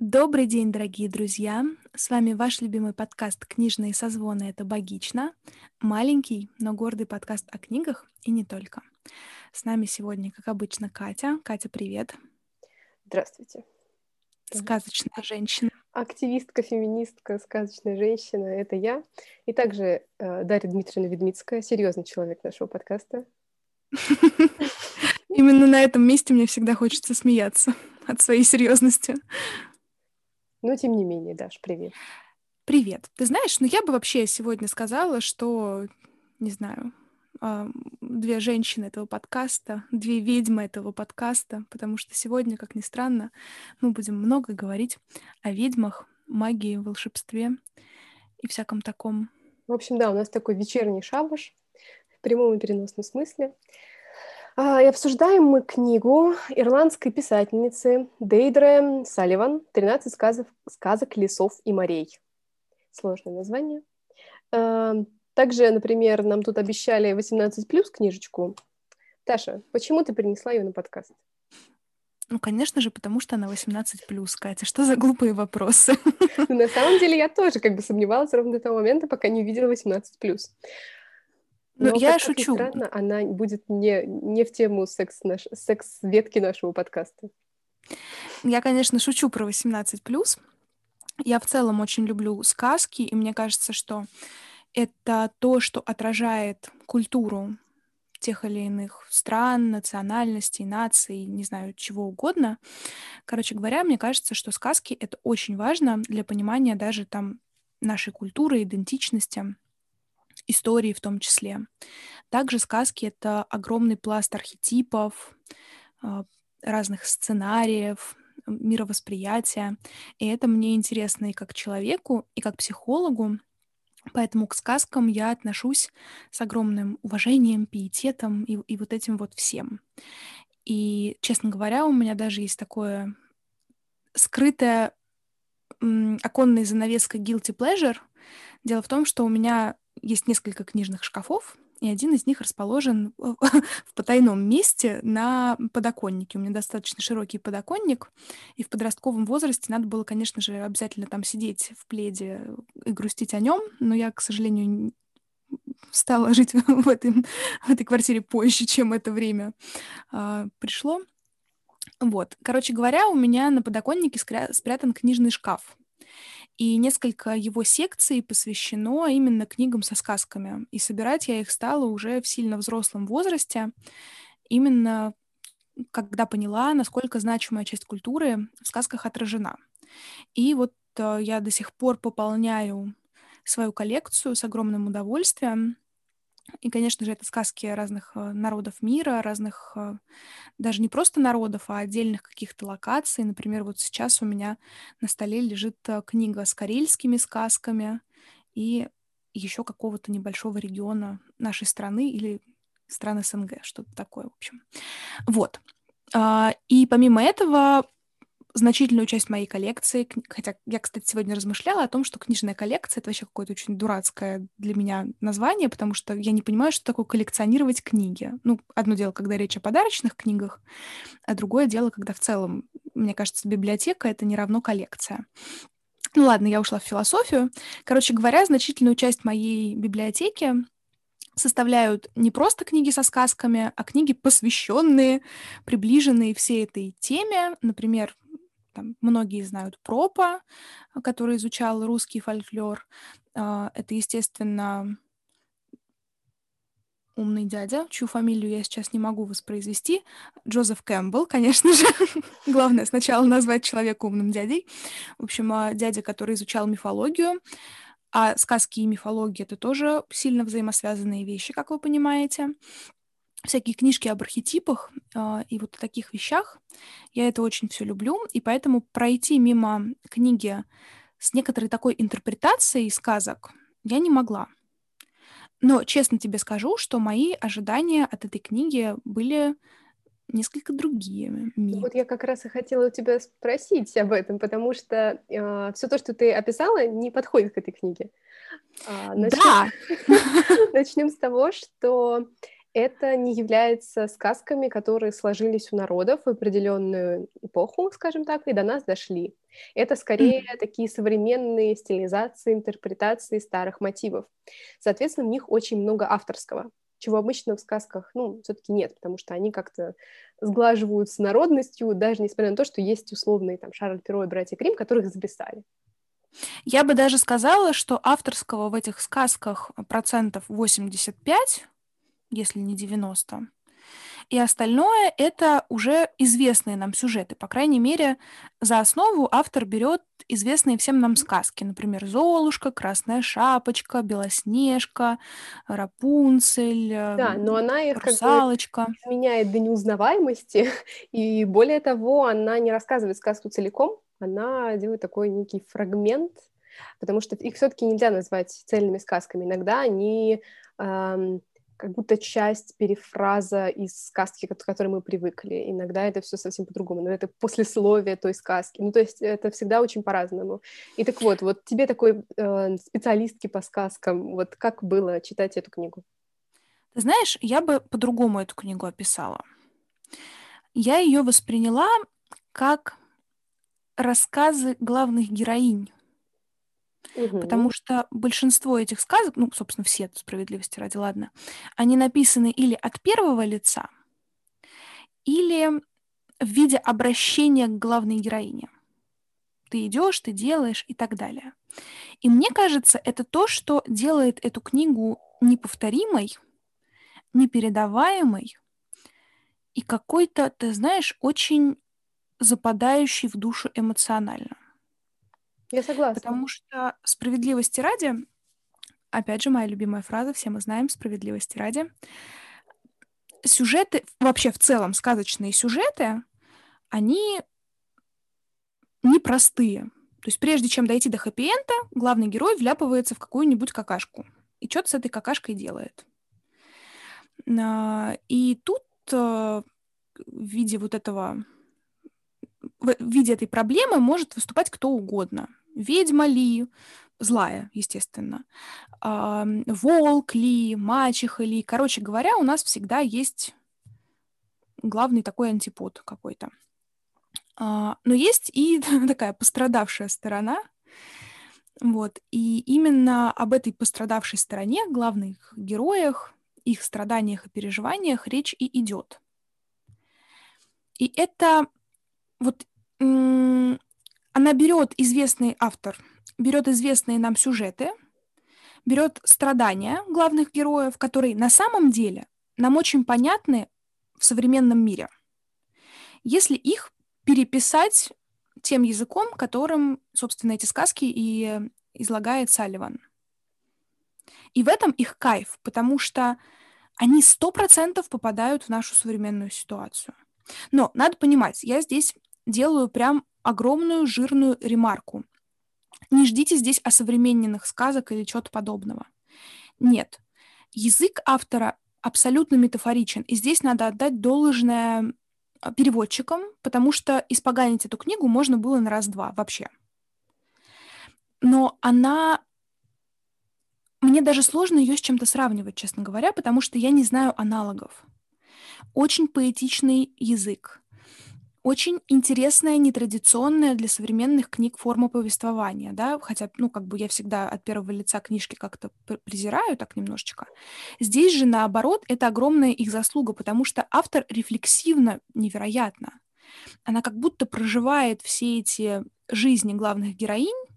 Добрый день, дорогие друзья! С вами ваш любимый подкаст «Книжные созвоны» — это «Богично». Маленький, но гордый подкаст о книгах и не только. С нами сегодня, как обычно, Катя. Катя, привет. Здравствуйте. Сказочная женщина. Активистка, феминистка, сказочная женщина — это я. И также э, Дарья Дмитриевна Ведмицкая, серьезный человек нашего подкаста. Именно на этом месте мне всегда хочется смеяться от своей серьезности. Но тем не менее, Даш, привет. Привет. Ты знаешь, ну я бы вообще сегодня сказала, что, не знаю, а, две женщины этого подкаста, две ведьмы этого подкаста, потому что сегодня, как ни странно, мы будем много говорить о ведьмах, магии, волшебстве и всяком таком. В общем, да, у нас такой вечерний шабаш в прямом и переносном смысле. А, и обсуждаем мы книгу ирландской писательницы Дейдре Салливан «13 сказок, сказок лесов и морей». Сложное название. А, также, например, нам тут обещали 18 плюс книжечку. Таша, почему ты принесла ее на подкаст? Ну, конечно же, потому что она 18 плюс, Катя. Что за глупые вопросы? Ну, на самом деле я тоже как бы сомневалась ровно до того момента, пока не увидела 18 плюс. Ну, я как шучу. странно, она будет не, не в тему секс наш, секс-ветки нашего подкаста. Я, конечно, шучу про 18+. Я в целом очень люблю сказки, и мне кажется, что это то, что отражает культуру тех или иных стран, национальностей, наций, не знаю, чего угодно. Короче говоря, мне кажется, что сказки — это очень важно для понимания даже там нашей культуры, идентичности истории в том числе. Также сказки — это огромный пласт архетипов, а, разных сценариев, мировосприятия. И это мне интересно и как человеку, и как психологу. Поэтому к сказкам я отношусь с огромным уважением, пиететом и, и вот этим вот всем. И, честно говоря, у меня даже есть такое скрытое оконной занавеской guilty pleasure. Дело в том, что у меня есть несколько книжных шкафов, и один из них расположен в потайном месте на подоконнике. У меня достаточно широкий подоконник, и в подростковом возрасте надо было, конечно же, обязательно там сидеть в пледе и грустить о нем, но я, к сожалению, стала жить в, этой, в этой квартире позже, чем это время а, пришло. Вот, короче говоря, у меня на подоконнике спрятан книжный шкаф и несколько его секций посвящено именно книгам со сказками. И собирать я их стала уже в сильно взрослом возрасте, именно когда поняла, насколько значимая часть культуры в сказках отражена. И вот э, я до сих пор пополняю свою коллекцию с огромным удовольствием. И, конечно же, это сказки разных э, народов мира, разных, э, даже не просто народов, а отдельных каких-то локаций. Например, вот сейчас у меня на столе лежит э, книга с карельскими сказками и еще какого-то небольшого региона нашей страны или страны СНГ, что-то такое, в общем. Вот. А, и помимо этого значительную часть моей коллекции, хотя я, кстати, сегодня размышляла о том, что книжная коллекция — это вообще какое-то очень дурацкое для меня название, потому что я не понимаю, что такое коллекционировать книги. Ну, одно дело, когда речь о подарочных книгах, а другое дело, когда в целом, мне кажется, библиотека — это не равно коллекция. Ну ладно, я ушла в философию. Короче говоря, значительную часть моей библиотеки составляют не просто книги со сказками, а книги, посвященные, приближенные всей этой теме. Например, там, многие знают Пропа, который изучал русский фольклор. А, это, естественно, умный дядя, чью фамилию я сейчас не могу воспроизвести. Джозеф Кэмпбелл, конечно же. Главное сначала назвать человека умным дядей. В общем, а, дядя, который изучал мифологию. А сказки и мифология — это тоже сильно взаимосвязанные вещи, как вы понимаете всякие книжки об архетипах э, и вот таких вещах. Я это очень все люблю, и поэтому пройти мимо книги с некоторой такой интерпретацией сказок я не могла. Но честно тебе скажу, что мои ожидания от этой книги были несколько другие. Вот я как раз и хотела у тебя спросить об этом, потому что э, все то, что ты описала, не подходит к этой книге. А, начнем... Да. Начнем с того, что это не является сказками, которые сложились у народов в определенную эпоху, скажем так, и до нас дошли. Это скорее mm-hmm. такие современные стилизации, интерпретации старых мотивов. Соответственно, в них очень много авторского, чего обычно в сказках, ну, все-таки нет, потому что они как-то сглаживают с народностью, даже несмотря на то, что есть условные там Шарль Перо и братья Крим, которых записали. Я бы даже сказала, что авторского в этих сказках процентов 85, если не 90. И остальное — это уже известные нам сюжеты. По крайней мере, за основу автор берет известные всем нам сказки. Например, «Золушка», «Красная шапочка», «Белоснежка», «Рапунцель», да, но она их «Русалочка». Как бы меняет до неузнаваемости, и более того, она не рассказывает сказку целиком, она делает такой некий фрагмент, потому что их все-таки нельзя назвать цельными сказками. Иногда они эм, как будто часть перефраза из сказки, к которой мы привыкли. Иногда это все совсем по-другому, но это послесловие той сказки. Ну, то есть это всегда очень по-разному. И так вот, вот тебе такой э, специалистки по сказкам, вот как было читать эту книгу? Ты знаешь, я бы по-другому эту книгу описала. Я ее восприняла как рассказы главных героинь. Угу. Потому что большинство этих сказок, ну, собственно, все справедливости ради, ладно, они написаны или от первого лица, или в виде обращения к главной героине. Ты идешь, ты делаешь и так далее. И мне кажется, это то, что делает эту книгу неповторимой, непередаваемой и какой-то, ты знаешь, очень западающий в душу эмоционально. Я согласна. Потому что справедливости ради, опять же, моя любимая фраза, все мы знаем, справедливости ради, сюжеты, вообще в целом сказочные сюжеты, они непростые. То есть прежде чем дойти до хэппи-энда, главный герой вляпывается в какую-нибудь какашку. И что-то с этой какашкой делает. А, и тут э, в виде вот этого в виде этой проблемы может выступать кто угодно ведьма ли, злая, естественно, э, волк ли, мачеха ли. Короче говоря, у нас всегда есть главный такой антипод какой-то. Э, но есть и такая пострадавшая сторона. Вот. И именно об этой пострадавшей стороне, главных героях, их страданиях и переживаниях речь и идет. И это вот она берет известный автор, берет известные нам сюжеты, берет страдания главных героев, которые на самом деле нам очень понятны в современном мире, если их переписать тем языком, которым, собственно, эти сказки и излагает Салливан. И в этом их кайф, потому что они сто процентов попадают в нашу современную ситуацию. Но надо понимать, я здесь делаю прям огромную жирную ремарку. Не ждите здесь осовремененных сказок или чего-то подобного. Нет. Язык автора абсолютно метафоричен, и здесь надо отдать должное а, переводчикам, потому что испоганить эту книгу можно было на раз-два вообще. Но она... Мне даже сложно ее с чем-то сравнивать, честно говоря, потому что я не знаю аналогов. Очень поэтичный язык, очень интересная, нетрадиционная для современных книг форма повествования, да, хотя, ну, как бы я всегда от первого лица книжки как-то презираю так немножечко. Здесь же, наоборот, это огромная их заслуга, потому что автор рефлексивно невероятно. Она как будто проживает все эти жизни главных героинь,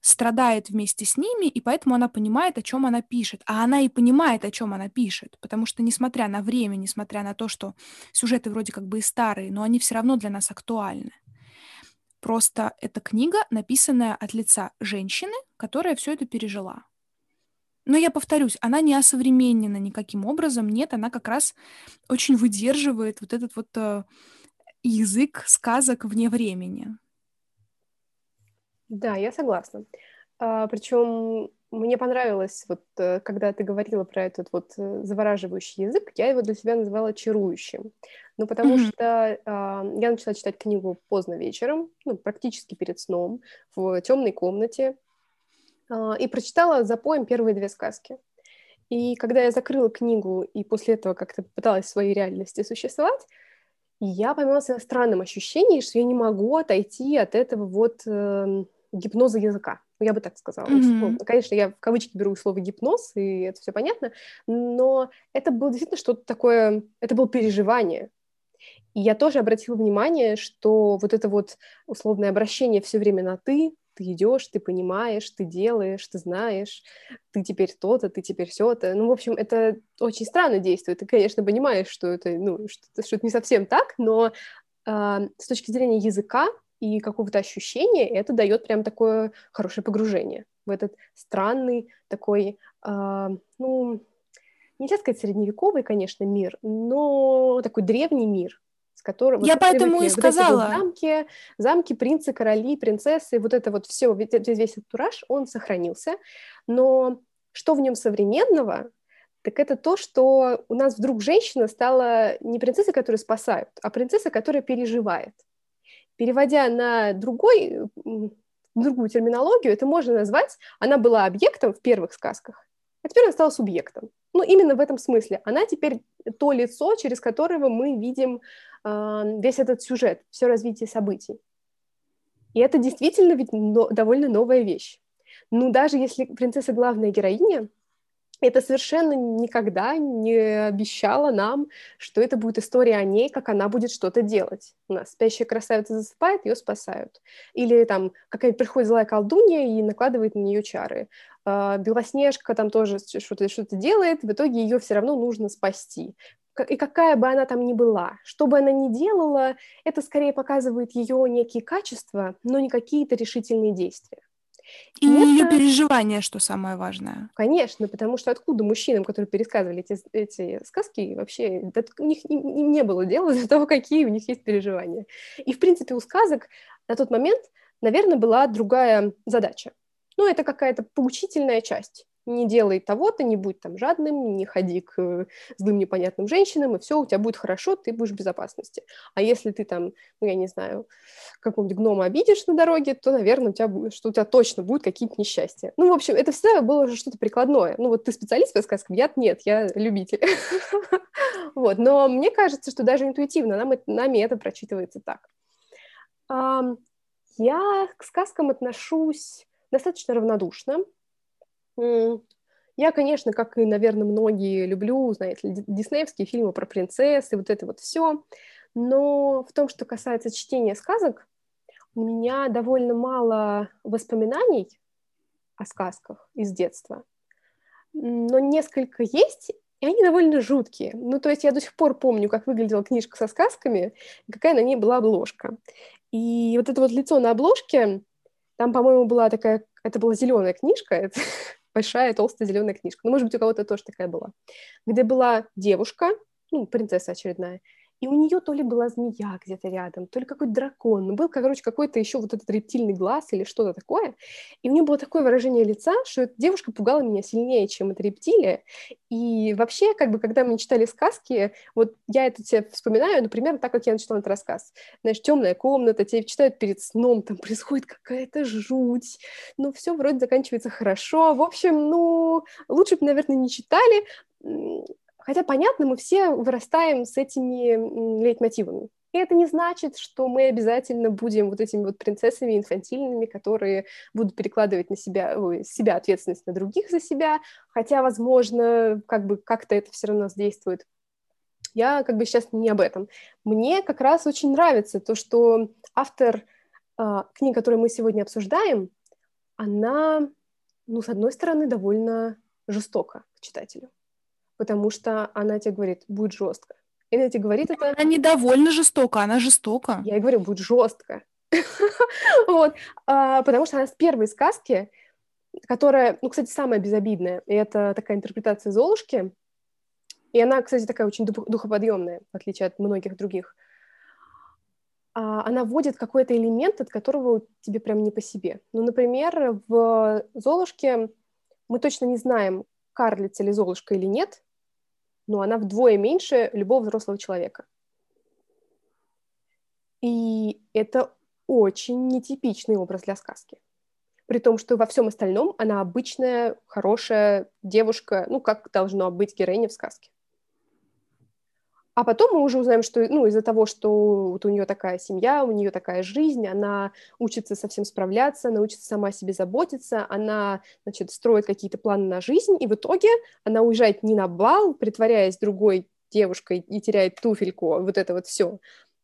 страдает вместе с ними, и поэтому она понимает, о чем она пишет. А она и понимает, о чем она пишет, потому что, несмотря на время, несмотря на то, что сюжеты вроде как бы и старые, но они все равно для нас актуальны. Просто эта книга, написанная от лица женщины, которая все это пережила. Но я повторюсь, она не осовременена никаким образом, нет, она как раз очень выдерживает вот этот вот э, язык сказок вне времени. Да, я согласна. А, причем мне понравилось, вот э, когда ты говорила про этот вот э, завораживающий язык, я его для себя называла чарующим. Ну, потому mm-hmm. что а, я начала читать книгу поздно вечером, ну, практически перед сном, в темной комнате, а, и прочитала за поем первые две сказки. И когда я закрыла книгу и после этого как-то пыталась в своей реальности существовать, я поймала себя странным ощущением, что я не могу отойти от этого вот э, гипноза языка. Ну, я бы так сказала. Mm-hmm. Ну, конечно, я в кавычки беру слово гипноз, и это все понятно, но это было действительно что-то такое, это было переживание. И я тоже обратила внимание, что вот это вот условное обращение все время на «ты», ты идешь, ты понимаешь, ты делаешь, ты знаешь, ты теперь то-то, ты теперь все-то. Ну, в общем, это очень странно действует. Ты, конечно, понимаешь, что это, ну, что, что это не совсем так, но э, с точки зрения языка и какого-то ощущения это дает прям такое хорошее погружение в этот странный такой, э, ну, нельзя сказать средневековый, конечно, мир, но такой древний мир, с которого... Я вот поэтому привыкли. и сказала. Вот замки, замки, принцы, короли, принцессы, вот это вот все, весь, весь этот тураж, он сохранился, но что в нем современного, так это то, что у нас вдруг женщина стала не принцессой, которую спасают, а принцесса, которая переживает. Переводя на другой, другую терминологию, это можно назвать, она была объектом в первых сказках, а теперь она стала субъектом. Ну, именно в этом смысле. Она теперь то лицо, через которого мы видим э, весь этот сюжет, все развитие событий. И это действительно ведь но, довольно новая вещь. Ну, даже если принцесса главная героиня, это совершенно никогда не обещало нам, что это будет история о ней, как она будет что-то делать. У нас спящая красавица засыпает, ее спасают. Или там какая-нибудь приходит злая колдунья и накладывает на нее чары. А, Белоснежка там тоже что-то что делает, в итоге ее все равно нужно спасти. И какая бы она там ни была, что бы она ни делала, это скорее показывает ее некие качества, но не какие-то решительные действия. И это... ее переживания, что самое важное. Конечно, потому что откуда мужчинам, которые пересказывали эти, эти сказки, вообще у них не, не было дела до того, какие у них есть переживания. И, в принципе, у сказок на тот момент, наверное, была другая задача. Ну, это какая-то поучительная часть не делай того-то, не будь там жадным, не ходи к э, злым непонятным женщинам, и все, у тебя будет хорошо, ты будешь в безопасности. А если ты там, ну, я не знаю, какого-нибудь гнома обидишь на дороге, то, наверное, у тебя будет, что у тебя точно будет какие-то несчастья. Ну, в общем, это всегда было уже что-то прикладное. Ну, вот ты специалист по сказкам, я нет, я любитель. Вот, но мне кажется, что даже интуитивно нам, нами это прочитывается так. Я к сказкам отношусь достаточно равнодушно, я, конечно, как и, наверное, многие, люблю, знаете диснеевские фильмы про принцесс и вот это вот все. Но в том, что касается чтения сказок, у меня довольно мало воспоминаний о сказках из детства. Но несколько есть, и они довольно жуткие. Ну, то есть я до сих пор помню, как выглядела книжка со сказками, какая на ней была обложка. И вот это вот лицо на обложке, там, по-моему, была такая, это была зеленая книжка, это большая толстая зеленая книжка. Ну, может быть, у кого-то тоже такая была. Где была девушка, ну, принцесса очередная, и у нее то ли была змея где-то рядом, то ли какой-то дракон, был, короче, какой-то еще вот этот рептильный глаз или что-то такое, и у нее было такое выражение лица, что эта девушка пугала меня сильнее, чем эта рептилия, и вообще, как бы, когда мы читали сказки, вот я это тебе вспоминаю, например, так, как я начала этот рассказ, знаешь, темная комната, тебе читают перед сном, там происходит какая-то жуть, ну, все вроде заканчивается хорошо, в общем, ну, лучше бы, наверное, не читали, Хотя, понятно, мы все вырастаем с этими лейтмотивами. И это не значит, что мы обязательно будем вот этими вот принцессами инфантильными, которые будут перекладывать на себя, ой, себя ответственность на других за себя, хотя, возможно, как бы как-то это все равно сдействует. Я как бы сейчас не об этом. Мне как раз очень нравится то, что автор э, книги, которую мы сегодня обсуждаем, она, ну, с одной стороны, довольно жестока к читателю потому что она тебе говорит, будет жестко. И она тебе говорит это... Она недовольно жестоко, она жестока. Я ей говорю, будет жестко. Вот, а, потому что она с первой сказки, которая, ну, кстати, самая безобидная, и это такая интерпретация Золушки, и она, кстати, такая очень духоподъемная, в отличие от многих других. А, она вводит какой-то элемент, от которого тебе прям не по себе. Ну, например, в Золушке мы точно не знаем, карлица ли Золушка или нет, но она вдвое меньше любого взрослого человека. И это очень нетипичный образ для сказки. при том, что во всем остальном она обычная, хорошая девушка, ну, как должно быть героиня в сказке. А потом мы уже узнаем, что ну, из-за того, что вот у нее такая семья, у нее такая жизнь, она учится совсем справляться, она учится сама о себе заботиться, она, значит, строит какие-то планы на жизнь, и в итоге она уезжает не на бал, притворяясь другой девушкой и теряет туфельку, вот это вот все.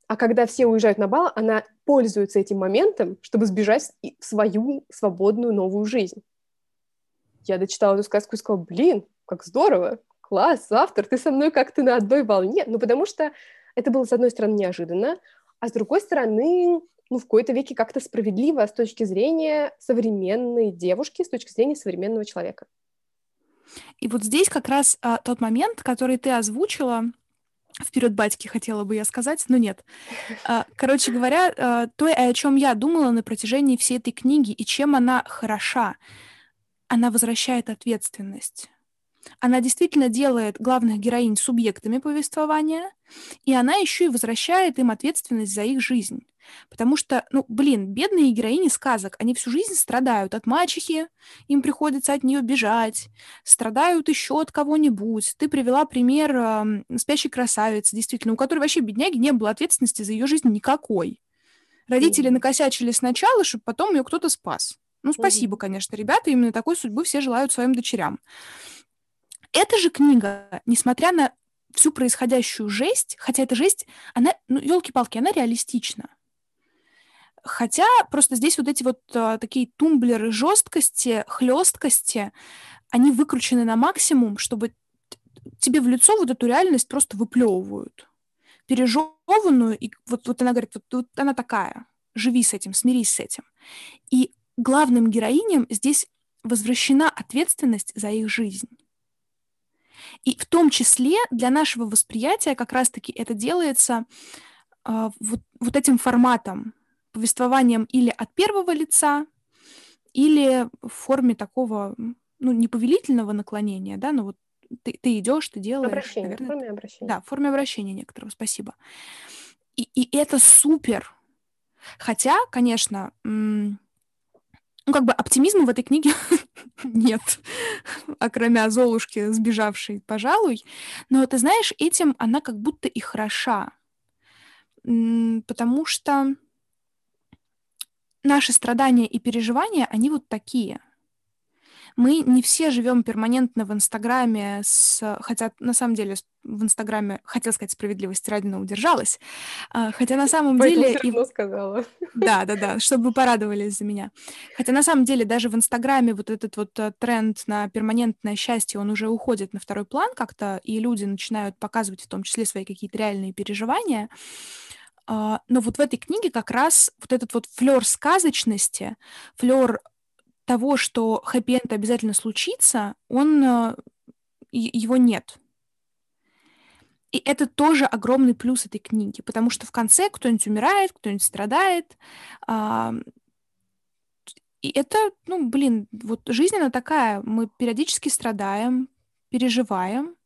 А когда все уезжают на бал, она пользуется этим моментом, чтобы сбежать в свою свободную новую жизнь. Я дочитала эту сказку и сказала, блин, как здорово, класс, автор, ты со мной как-то на одной волне. Ну, потому что это было, с одной стороны, неожиданно, а с другой стороны, ну, в какой-то веке как-то справедливо с точки зрения современной девушки, с точки зрения современного человека. И вот здесь как раз а, тот момент, который ты озвучила, вперед батьки хотела бы я сказать, но нет. А, короче говоря, а, то, о чем я думала на протяжении всей этой книги и чем она хороша, она возвращает ответственность она действительно делает главных героинь субъектами повествования, и она еще и возвращает им ответственность за их жизнь. Потому что, ну, блин, бедные героини сказок, они всю жизнь страдают от мачехи, им приходится от нее бежать, страдают еще от кого-нибудь. Ты привела пример э, спящей красавицы, действительно, у которой вообще бедняги не было ответственности за ее жизнь никакой. Родители mm-hmm. накосячили сначала, чтобы потом ее кто-то спас. Ну, спасибо, mm-hmm. конечно, ребята, именно такой судьбы все желают своим дочерям. Эта же книга, несмотря на всю происходящую жесть, хотя эта жесть, она, ну, елки-палки, она реалистична. Хотя просто здесь вот эти вот а, такие тумблеры жесткости, хлесткости, они выкручены на максимум, чтобы тебе в лицо вот эту реальность просто выплевывают. Пережеванную, и вот, вот она говорит, вот, вот она такая, живи с этим, смирись с этим. И главным героиням здесь возвращена ответственность за их жизнь. И в том числе для нашего восприятия как раз-таки это делается э, вот, вот этим форматом, повествованием или от первого лица, или в форме такого, ну, не повелительного наклонения, да, но вот ты, ты идешь, ты делаешь. Обращение, наверное, в форме обращения. Да, в форме обращения некоторого, спасибо. И, и это супер. Хотя, конечно, м- ну, как бы оптимизма в этой книге нет, окромя Золушки, сбежавшей, пожалуй. Но ты знаешь, этим она как будто и хороша. Потому что наши страдания и переживания, они вот такие мы не все живем перманентно в Инстаграме, с... хотя на самом деле в Инстаграме, хотел сказать, справедливости ради, но удержалась, а, хотя на самом Поэтому деле... Все равно и... сказала. Да, да, да, чтобы порадовались за меня. Хотя на самом деле даже в Инстаграме вот этот вот э, тренд на перманентное счастье, он уже уходит на второй план как-то, и люди начинают показывать в том числе свои какие-то реальные переживания. Uh, но вот в этой книге как раз вот этот вот флер сказочности, флер того, что хэппи-энд обязательно случится, он, э, его нет. И это тоже огромный плюс этой книги, потому что в конце кто-нибудь умирает, кто-нибудь страдает. А, и это, ну, блин, вот жизнь она такая. Мы периодически страдаем, переживаем,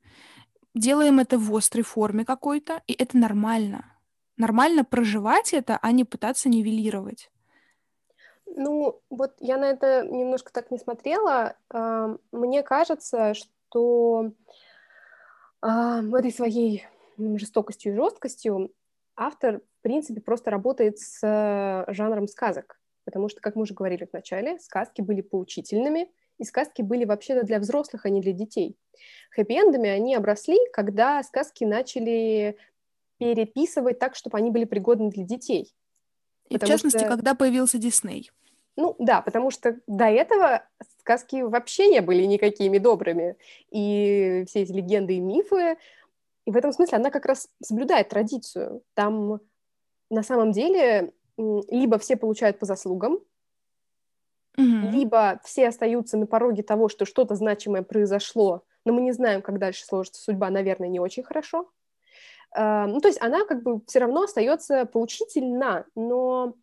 делаем это в острой форме какой-то, и это нормально. Нормально проживать это, а не пытаться нивелировать. Ну, вот я на это немножко так не смотрела. Мне кажется, что в этой своей жестокостью и жесткостью автор, в принципе, просто работает с жанром сказок. Потому что, как мы уже говорили в начале, сказки были поучительными, и сказки были вообще-то для взрослых, а не для детей. Хэппи-эндами они обросли, когда сказки начали переписывать так, чтобы они были пригодны для детей. И в частности, что... когда появился Дисней. Ну да, потому что до этого сказки вообще не были никакими добрыми. И все эти легенды и мифы, и в этом смысле она как раз соблюдает традицию. Там на самом деле либо все получают по заслугам, mm-hmm. либо все остаются на пороге того, что что-то значимое произошло, но мы не знаем, как дальше сложится судьба, наверное, не очень хорошо. Uh, ну, то есть она как бы все равно остается поучительна, но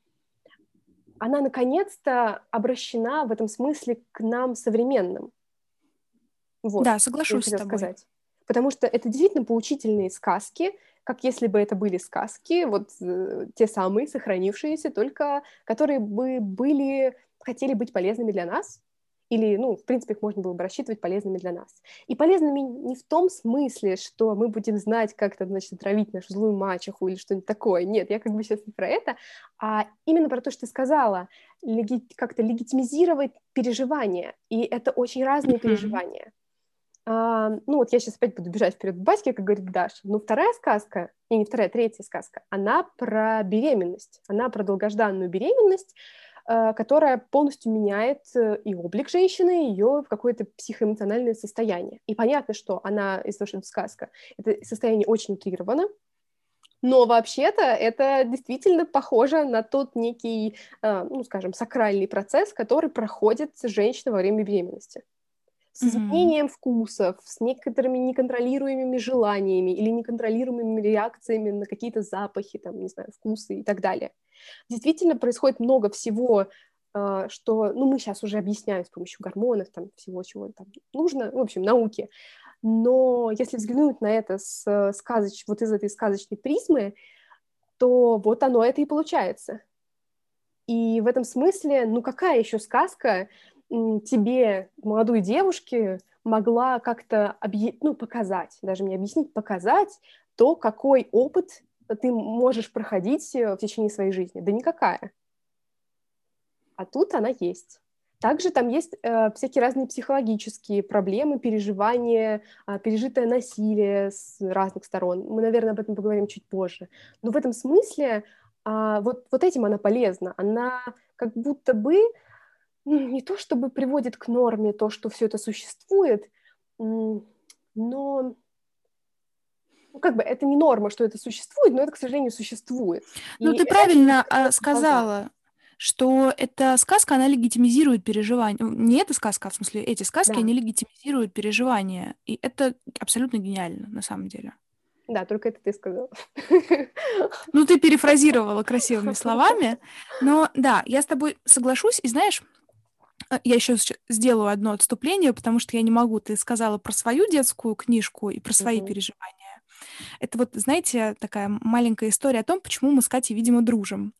она наконец-то обращена в этом смысле к нам современным. Вот, да, соглашусь с тобой. Сказать. Потому что это действительно поучительные сказки, как если бы это были сказки, вот э, те самые, сохранившиеся, только которые бы были хотели быть полезными для нас, или, ну, в принципе, их можно было бы рассчитывать полезными для нас. И полезными не в том смысле, что мы будем знать, как то значит, отравить нашу злую мачеху или что-нибудь такое. Нет, я как бы сейчас не про это, а именно про то, что ты сказала, леги- как-то легитимизировать переживания. И это очень разные переживания. А, ну, вот я сейчас опять буду бежать вперед к батьке, как говорит Даша. Но вторая сказка, и не вторая, третья сказка, она про беременность. Она про долгожданную беременность, которая полностью меняет э, и облик женщины, и ее в какое-то психоэмоциональное состояние. И понятно, что она, из-за того, что это сказка, это состояние очень утрировано, но вообще-то это действительно похоже на тот некий, э, ну, скажем, сакральный процесс, который проходит женщина во время беременности с изменением mm-hmm. вкусов, с некоторыми неконтролируемыми желаниями или неконтролируемыми реакциями на какие-то запахи, там, не знаю, вкусы и так далее. Действительно происходит много всего, э, что, ну, мы сейчас уже объясняем с помощью гормонов, там, всего, чего там нужно, в общем, науки. Но если взглянуть на это с сказоч... вот из этой сказочной призмы, то вот оно это и получается. И в этом смысле, ну какая еще сказка тебе, молодой девушке, могла как-то объ... ну, показать, даже не объяснить, показать то, какой опыт ты можешь проходить э, в течение своей жизни? Да никакая. А тут она есть. Также там есть э, всякие разные психологические проблемы, переживания, э, пережитое насилие с разных сторон. Мы, наверное, об этом поговорим чуть позже. Но в этом смысле э, вот, вот этим она полезна. Она как будто бы ну, не то чтобы приводит к норме то, что все это существует, но ну, как бы это не норма, что это существует, но это, к сожалению, существует. Ну, ты правильно это, сказала, что эта сказка, она легитимизирует переживания. Не эта сказка, а в смысле эти сказки, да. они легитимизируют переживания. И это абсолютно гениально, на самом деле. Да, только это ты сказала. Ну, ты перефразировала красивыми словами. Но да, я с тобой соглашусь. И знаешь, а, я еще сделаю одно отступление, потому что я не могу. Ты сказала про свою детскую книжку и про свои mm-hmm. переживания. Это вот, знаете, такая маленькая история о том, почему мы с Катей, видимо, дружим.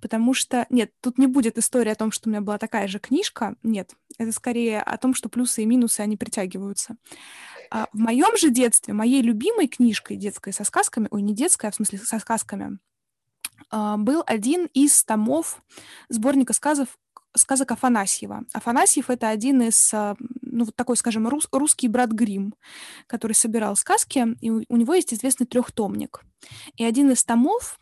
Потому что, нет, тут не будет истории о том, что у меня была такая же книжка. Нет, это скорее о том, что плюсы и минусы, они притягиваются. А в моем же детстве, моей любимой книжкой детской со сказками, ой, не детской, а в смысле со сказками, а, был один из томов сборника сказов сказок Афанасьева. Афанасьев — это один из, а, ну, вот такой, скажем, рус, русский брат Грим, который собирал сказки, и у, у него есть известный трехтомник. И один из томов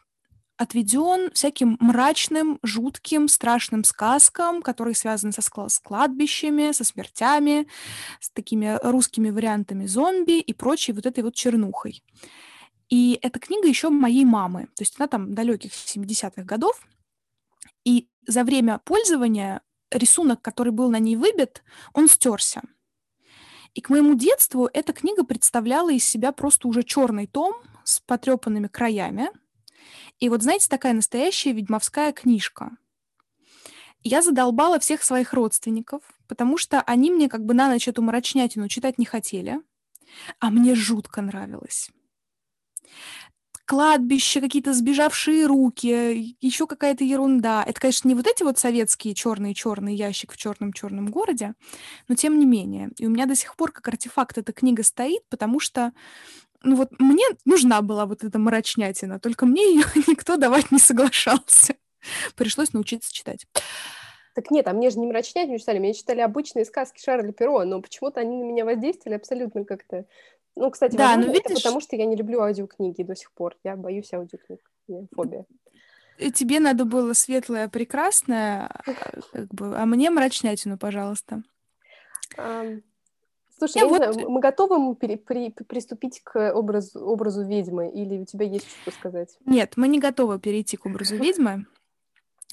отведен всяким мрачным, жутким, страшным сказкам, которые связаны со с кладбищами, со смертями, с такими русскими вариантами зомби и прочей вот этой вот чернухой. И эта книга еще моей мамы, то есть она там далеких 70-х годов, и за время пользования рисунок, который был на ней выбит, он стерся. И к моему детству эта книга представляла из себя просто уже черный том с потрепанными краями. И вот, знаете, такая настоящая ведьмовская книжка. Я задолбала всех своих родственников, потому что они мне как бы на ночь эту мрачнятину читать не хотели, а мне жутко нравилось кладбище, какие-то сбежавшие руки, еще какая-то ерунда. Это, конечно, не вот эти вот советские черный-черный ящик в черном-черном городе, но тем не менее. И у меня до сих пор как артефакт эта книга стоит, потому что ну вот мне нужна была вот эта мрачнятина, только мне ее никто давать не соглашался. Пришлось научиться читать. Так нет, а мне же не мрачнятину читали, мне читали обычные сказки Шарля Перо, но почему-то они на меня воздействовали абсолютно как-то ну, кстати, да, возможно, ну, видишь... это потому, что я не люблю аудиокниги до сих пор. Я боюсь аудиокниг. Фобия. Тебе надо было светлое, прекрасное, а, как бы, а мне мрачнятину, пожалуйста. Um, слушай, я, я вот... не знаю, мы готовы при, при, приступить к образу, образу ведьмы, или у тебя есть что сказать? Нет, мы не готовы перейти к образу ведьмы,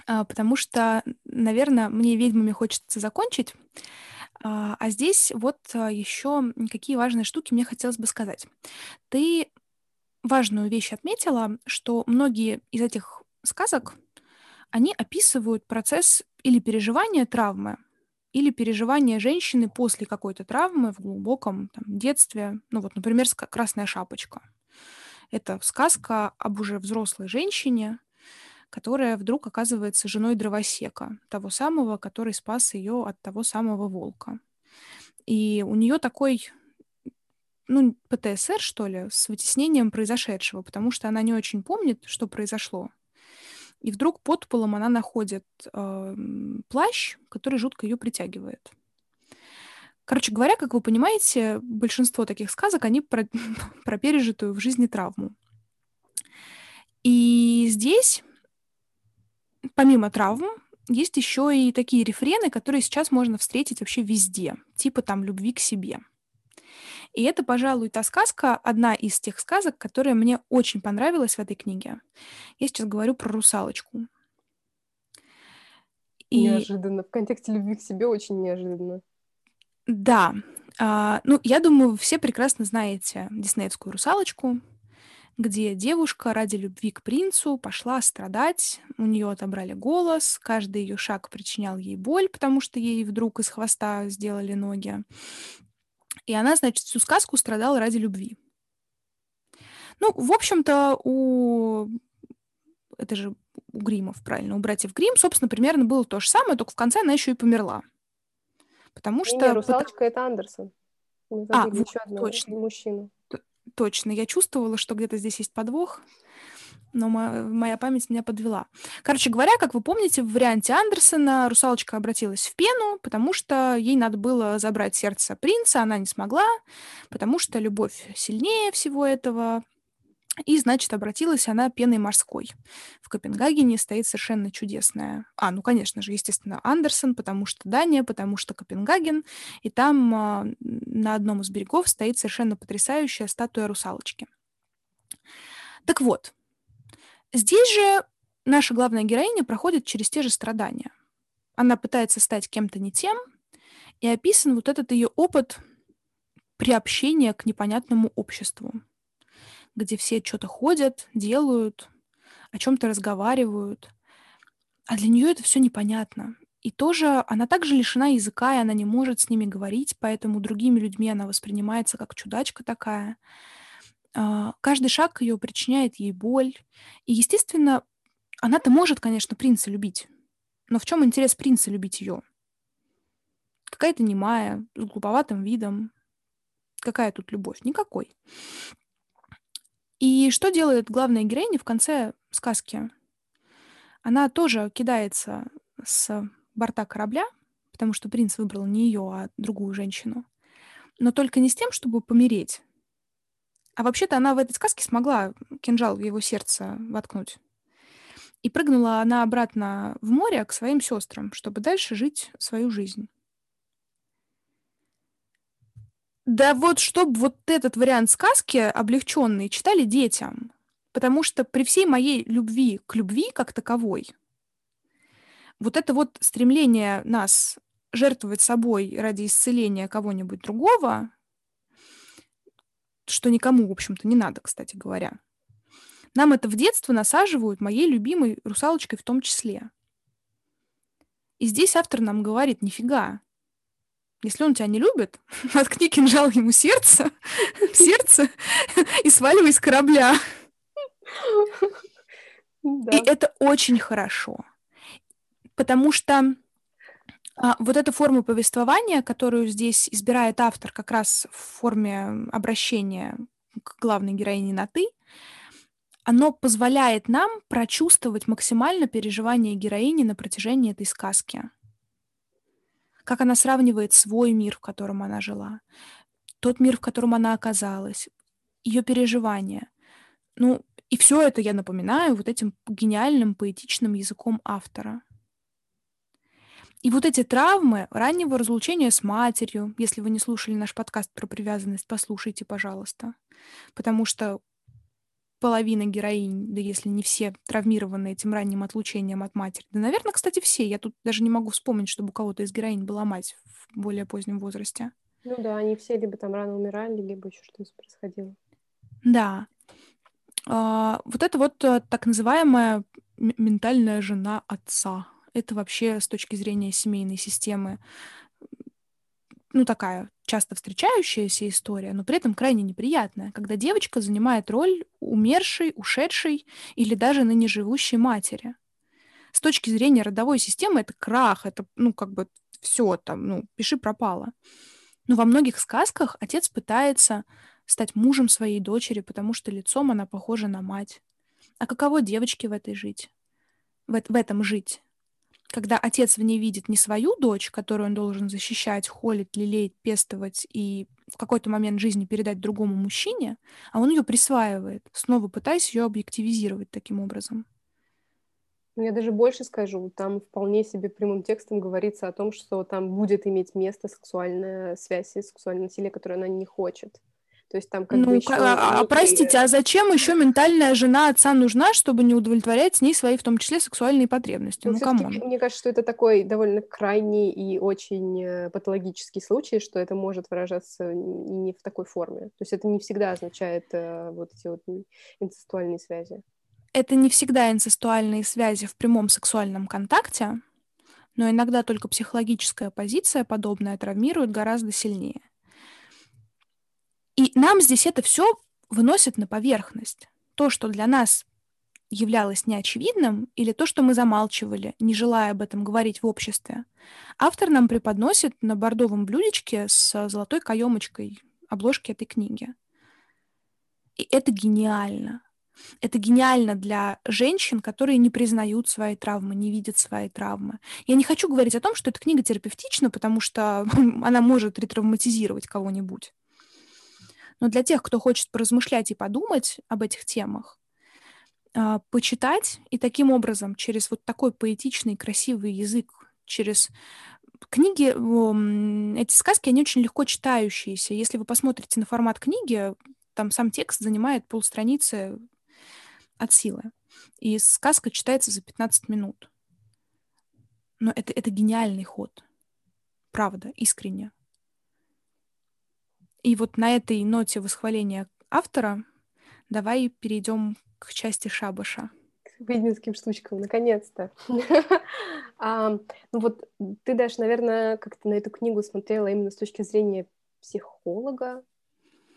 а, потому что, наверное, мне ведьмами хочется закончить. А, а здесь вот а, еще какие важные штуки мне хотелось бы сказать. Ты важную вещь отметила, что многие из этих сказок, они описывают процесс или переживания травмы, или переживания женщины после какой-то травмы в глубоком там, детстве. Ну вот, например, «Красная шапочка». Это сказка об уже взрослой женщине, которая вдруг оказывается женой дровосека, того самого, который спас ее от того самого волка. И у нее такой ну, ПТСР, что ли, с вытеснением произошедшего, потому что она не очень помнит, что произошло. И вдруг под полом она находит э, плащ, который жутко ее притягивает. Короче говоря, как вы понимаете, большинство таких сказок, они про, про пережитую в жизни травму. И здесь, помимо травм, есть еще и такие рефрены, которые сейчас можно встретить вообще везде, типа там любви к себе. И это, пожалуй, та сказка, одна из тех сказок, которая мне очень понравилась в этой книге. Я сейчас говорю про русалочку. И... Неожиданно. В контексте любви к себе очень неожиданно. Да. А, ну, я думаю, все прекрасно знаете диснеевскую русалочку, где девушка ради любви к принцу пошла страдать, у нее отобрали голос, каждый ее шаг причинял ей боль, потому что ей вдруг из хвоста сделали ноги. И она, значит, всю сказку страдала ради любви. Ну, в общем-то, у... Это же у Гримов, правильно, у братьев Грим, собственно, примерно было то же самое, только в конце она еще и померла. Потому что... Не, русалочка это Андерсон. Мы а, вот, еще одного точно. мужчину. Точно, я чувствовала, что где-то здесь есть подвох, но моя память меня подвела. Короче говоря, как вы помните, в варианте Андерсона русалочка обратилась в пену, потому что ей надо было забрать сердце принца, она не смогла, потому что любовь сильнее всего этого, и, значит, обратилась она пеной морской. В Копенгагене стоит совершенно чудесная... А, ну, конечно же, естественно, Андерсон, потому что Дания, потому что Копенгаген. И там а, на одном из берегов стоит совершенно потрясающая статуя русалочки. Так вот, здесь же наша главная героиня проходит через те же страдания. Она пытается стать кем-то не тем, и описан вот этот ее опыт приобщения к непонятному обществу где все что-то ходят, делают, о чем-то разговаривают. А для нее это все непонятно. И тоже она также лишена языка, и она не может с ними говорить, поэтому другими людьми она воспринимается как чудачка такая. А, каждый шаг ее причиняет ей боль. И, естественно, она-то может, конечно, принца любить. Но в чем интерес принца любить ее? Какая-то немая, с глуповатым видом. Какая тут любовь? Никакой. И что делает главная героиня в конце сказки? Она тоже кидается с борта корабля, потому что принц выбрал не ее, а другую женщину. Но только не с тем, чтобы помереть. А вообще-то она в этой сказке смогла кинжал в его сердце воткнуть. И прыгнула она обратно в море к своим сестрам, чтобы дальше жить свою жизнь. Да вот, чтобы вот этот вариант сказки облегченный читали детям. Потому что при всей моей любви к любви как таковой, вот это вот стремление нас жертвовать собой ради исцеления кого-нибудь другого, что никому, в общем-то, не надо, кстати говоря. Нам это в детство насаживают, моей любимой русалочкой в том числе. И здесь автор нам говорит, нифига, если он тебя не любит, воткни кинжал ему сердце, в сердце и сваливай с корабля. Да. И это очень хорошо. Потому что а, вот эта форма повествования, которую здесь избирает автор как раз в форме обращения к главной героине на «ты», оно позволяет нам прочувствовать максимально переживания героини на протяжении этой сказки как она сравнивает свой мир, в котором она жила, тот мир, в котором она оказалась, ее переживания. Ну, и все это я напоминаю вот этим гениальным поэтичным языком автора. И вот эти травмы раннего разлучения с матерью, если вы не слушали наш подкаст про привязанность, послушайте, пожалуйста. Потому что половина героинь, да если не все, травмированы этим ранним отлучением от матери. Да, наверное, кстати, все. Я тут даже не могу вспомнить, чтобы у кого-то из героинь была мать в более позднем возрасте. Ну да, они все либо там рано умирали, либо еще что-то происходило. Да. А, вот это вот э, так называемая ментальная жена отца. Это вообще с точки зрения семейной системы ну, такая часто встречающаяся история, но при этом крайне неприятная, когда девочка занимает роль умершей, ушедшей или даже ныне живущей матери. С точки зрения родовой системы это крах, это, ну, как бы все там, ну, пиши пропало. Но во многих сказках отец пытается стать мужем своей дочери, потому что лицом она похожа на мать. А каково девочке в этой жить? В, в этом жить? Когда отец в ней видит не свою дочь, которую он должен защищать, холить, лелеять, пестовать и в какой-то момент жизни передать другому мужчине, а он ее присваивает, снова пытаясь ее объективизировать таким образом. Ну, я даже больше скажу, там вполне себе прямым текстом говорится о том, что там будет иметь место сексуальная связь и сексуальное насилие, которое она не хочет. То есть там как ну, бы еще... А, а, простите, а зачем еще ментальная жена отца нужна, чтобы не удовлетворять с ней свои, в том числе, сексуальные потребности? Ну, ну Мне кажется, что это такой довольно крайний и очень э, патологический случай, что это может выражаться не в такой форме. То есть это не всегда означает э, вот эти вот инцестуальные связи это не всегда инцестуальные связи в прямом сексуальном контакте, но иногда только психологическая позиция подобная травмирует гораздо сильнее. И нам здесь это все выносит на поверхность. То, что для нас являлось неочевидным, или то, что мы замалчивали, не желая об этом говорить в обществе, автор нам преподносит на бордовом блюдечке с золотой каемочкой обложки этой книги. И это гениально. Это гениально для женщин, которые не признают свои травмы, не видят свои травмы. Я не хочу говорить о том, что эта книга терапевтична, потому что она может ретравматизировать кого-нибудь. Но для тех, кто хочет поразмышлять и подумать об этих темах, а, почитать и таким образом через вот такой поэтичный, красивый язык, через книги, эти сказки, они очень легко читающиеся. Если вы посмотрите на формат книги, там сам текст занимает полстраницы от силы. И сказка читается за 15 минут. Но это, это гениальный ход. Правда, искренне. И вот на этой ноте восхваления автора давай перейдем к части шабаша. К ведьминским штучкам, наконец-то. ну вот ты даже, наверное, как-то на эту книгу смотрела именно с точки зрения психолога.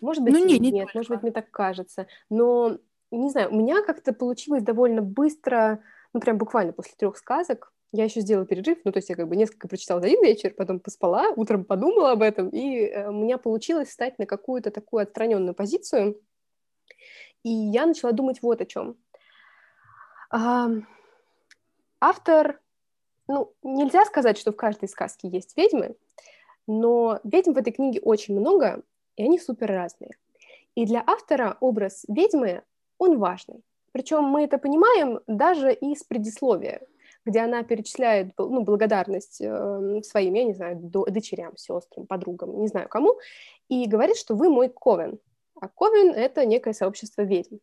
Может быть, ну, не, не нет, может быть, мне так кажется. Но не знаю, у меня как-то получилось довольно быстро, ну, прям буквально после трех сказок, я еще сделала перерыв, ну, то есть я как бы несколько прочитала за один вечер, потом поспала, утром подумала об этом, и э, у меня получилось встать на какую-то такую отстраненную позицию, и я начала думать вот о чем. Автор, ну, нельзя сказать, что в каждой сказке есть ведьмы, но ведьм в этой книге очень много, и они супер разные. И для автора образ ведьмы он важный. Причем мы это понимаем даже из предисловия, где она перечисляет ну, благодарность э, своим, я не знаю, дочерям, сестрам, подругам, не знаю кому, и говорит, что вы мой ковен. А ковен — это некое сообщество ведьм.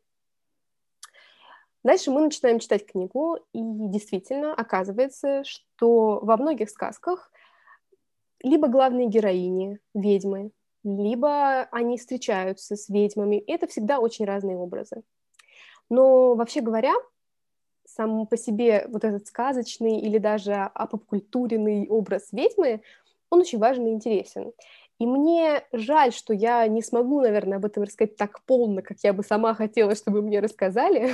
Дальше мы начинаем читать книгу, и действительно оказывается, что во многих сказках либо главные героини — ведьмы, либо они встречаются с ведьмами. Это всегда очень разные образы. Но вообще говоря, сам по себе вот этот сказочный или даже апопкультуренный образ ведьмы, он очень важен и интересен. И мне жаль, что я не смогу, наверное, об этом рассказать так полно, как я бы сама хотела, чтобы мне рассказали,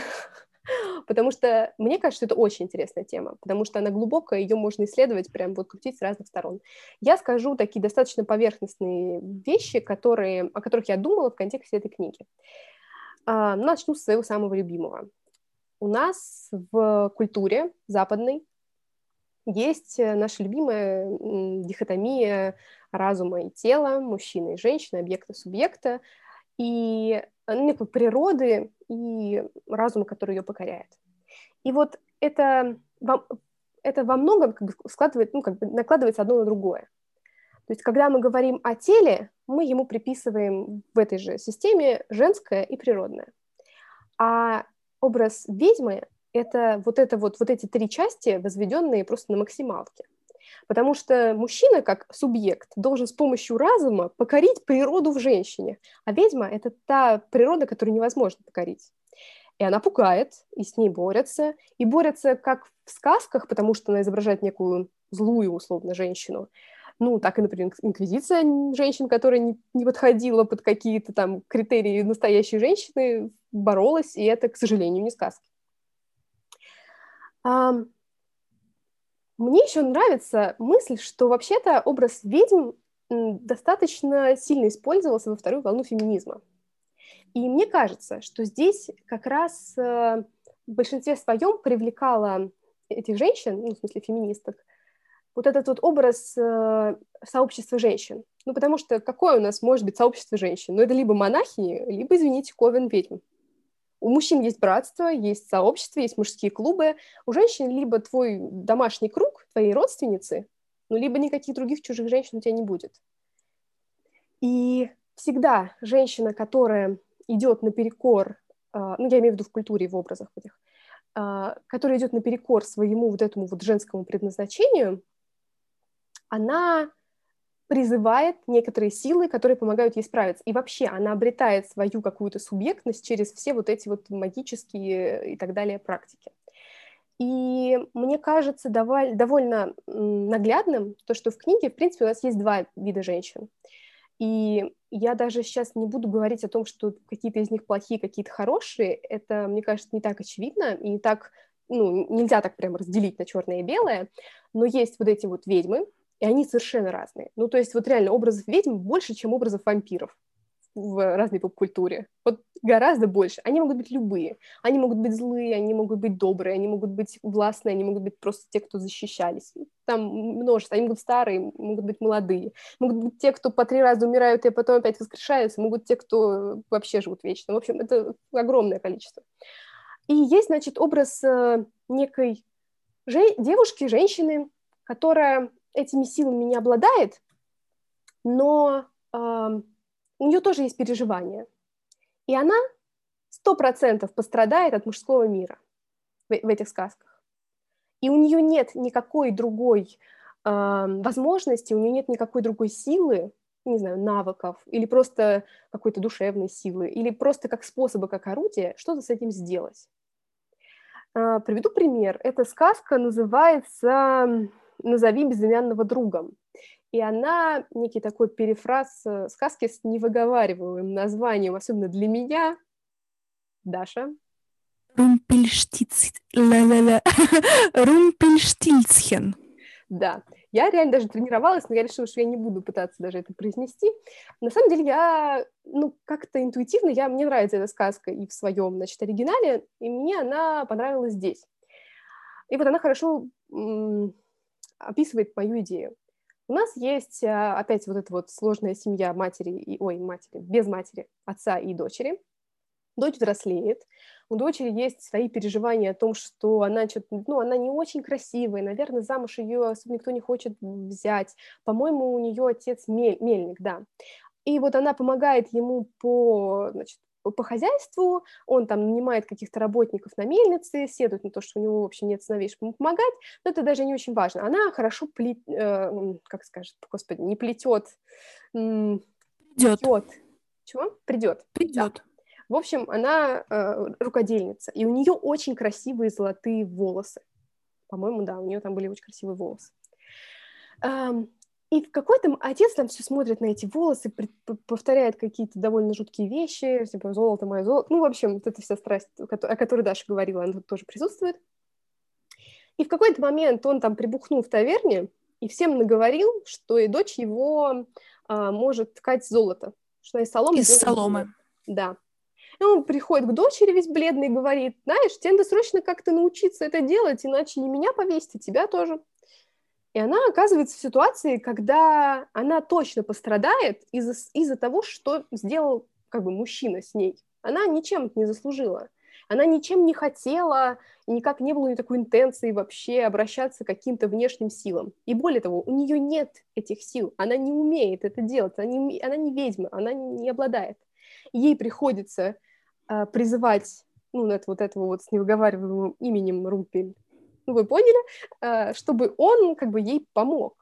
потому что мне кажется, это очень интересная тема, потому что она глубокая, ее можно исследовать, прям вот крутить с разных сторон. Я скажу такие достаточно поверхностные вещи, которые, о которых я думала в контексте этой книги. А, начну с своего самого любимого. У нас в культуре западной есть э, наша любимая дихотомия разума и тела, мужчины и женщины, объекта, субъекта, и э, некой природы и разума, который ее покоряет. И вот это, это во многом как бы складывает, ну, как бы накладывается одно на другое. То есть, когда мы говорим о теле, мы ему приписываем в этой же системе женское и природное. А образ ведьмы — это вот, это вот, вот эти три части, возведенные просто на максималке. Потому что мужчина, как субъект, должен с помощью разума покорить природу в женщине. А ведьма — это та природа, которую невозможно покорить. И она пугает, и с ней борются. И борются как в сказках, потому что она изображает некую злую, условно, женщину, ну, так и, например, инквизиция женщин, которая не, не подходила под какие-то там критерии настоящей женщины, боролась, и это, к сожалению, не сказки. Мне еще нравится мысль, что вообще-то образ ведьм достаточно сильно использовался во вторую волну феминизма. И мне кажется, что здесь как раз э, в большинстве своем привлекала этих женщин, ну, в смысле феминисток, вот этот вот образ э, сообщества женщин. Ну, потому что какое у нас может быть сообщество женщин? Ну, это либо монахини, либо, извините, ковен ведьм. У мужчин есть братство, есть сообщество, есть мужские клубы. У женщин либо твой домашний круг, твои родственницы, ну, либо никаких других чужих женщин у тебя не будет. И всегда женщина, которая идет наперекор, э, ну, я имею в виду в культуре, в образах этих, э, которая идет наперекор своему вот этому вот женскому предназначению, она призывает некоторые силы, которые помогают ей справиться. И вообще она обретает свою какую-то субъектность через все вот эти вот магические и так далее практики. И мне кажется доволь, довольно наглядным то, что в книге, в принципе, у нас есть два вида женщин. И я даже сейчас не буду говорить о том, что какие-то из них плохие, какие-то хорошие. Это, мне кажется, не так очевидно и не так, ну, нельзя так прямо разделить на черное и белое. Но есть вот эти вот ведьмы, и они совершенно разные. Ну, то есть вот реально образов ведьм больше, чем образов вампиров в разной поп-культуре. Вот гораздо больше. Они могут быть любые. Они могут быть злые, они могут быть добрые, они могут быть властные, они могут быть просто те, кто защищались. Там множество. Они могут быть старые, могут быть молодые. Могут быть те, кто по три раза умирают и потом опять воскрешаются. Могут те, кто вообще живут вечно. В общем, это огромное количество. И есть, значит, образ э, некой же- девушки, женщины, которая этими силами не обладает, но э, у нее тоже есть переживания. И она сто процентов пострадает от мужского мира в, в этих сказках. И у нее нет никакой другой э, возможности, у нее нет никакой другой силы, не знаю, навыков, или просто какой-то душевной силы, или просто как способа, как орудие, что-то с этим сделать. Э, приведу пример. Эта сказка называется «Назови безымянного другом». И она некий такой перефраз э, сказки с невыговариваемым названием, особенно для меня. Даша. Румпельштиц... Румпельштильцхен. Да, я реально даже тренировалась, но я решила, что я не буду пытаться даже это произнести. На самом деле я, ну, как-то интуитивно, я, мне нравится эта сказка и в своем, значит, оригинале, и мне она понравилась здесь. И вот она хорошо описывает мою идею. У нас есть а, опять вот эта вот сложная семья матери, и, ой, матери, без матери, отца и дочери. Дочь взрослеет, у дочери есть свои переживания о том, что она ну, она не очень красивая, наверное, замуж ее особо никто не хочет взять. По-моему, у нее отец мель, мельник, да. И вот она помогает ему по, значит, по хозяйству, он там нанимает каких-то работников на мельнице, седует на то, что у него, в общем, нет сыновей, чтобы ему помогать, но это даже не очень важно. Она хорошо плет, э, как скажет, господи, не плетет, придет. Плетет. Чего? Придет. Придет. Да. В общем, она э, рукодельница, и у нее очень красивые золотые волосы. По-моему, да, у нее там были очень красивые волосы. Эм, и в какой-то отец там все смотрит на эти волосы, повторяет какие-то довольно жуткие вещи, типа золото мое золото. Ну, в общем, вот эта вся страсть, о которой Даша говорила, она тут тоже присутствует. И в какой-то момент он там прибухнул в таверне и всем наговорил, что и дочь его а, может ткать золото, что она из соломы. Из соломы. Золото. Да. И он приходит к дочери весь бледный и говорит, знаешь, тебе надо срочно как-то научиться это делать, иначе и меня повесить, и тебя тоже. И она оказывается в ситуации, когда она точно пострадает из-за из того, что сделал как бы мужчина с ней. Она ничем не заслужила. Она ничем не хотела, и никак не было ни такой интенции вообще обращаться к каким-то внешним силам. И более того, у нее нет этих сил, она не умеет это делать, она не, она не ведьма, она не обладает. Ей приходится э, призывать ну, это, вот этого вот с невыговариваемым именем Румпель ну вы поняли, э, чтобы он как бы ей помог.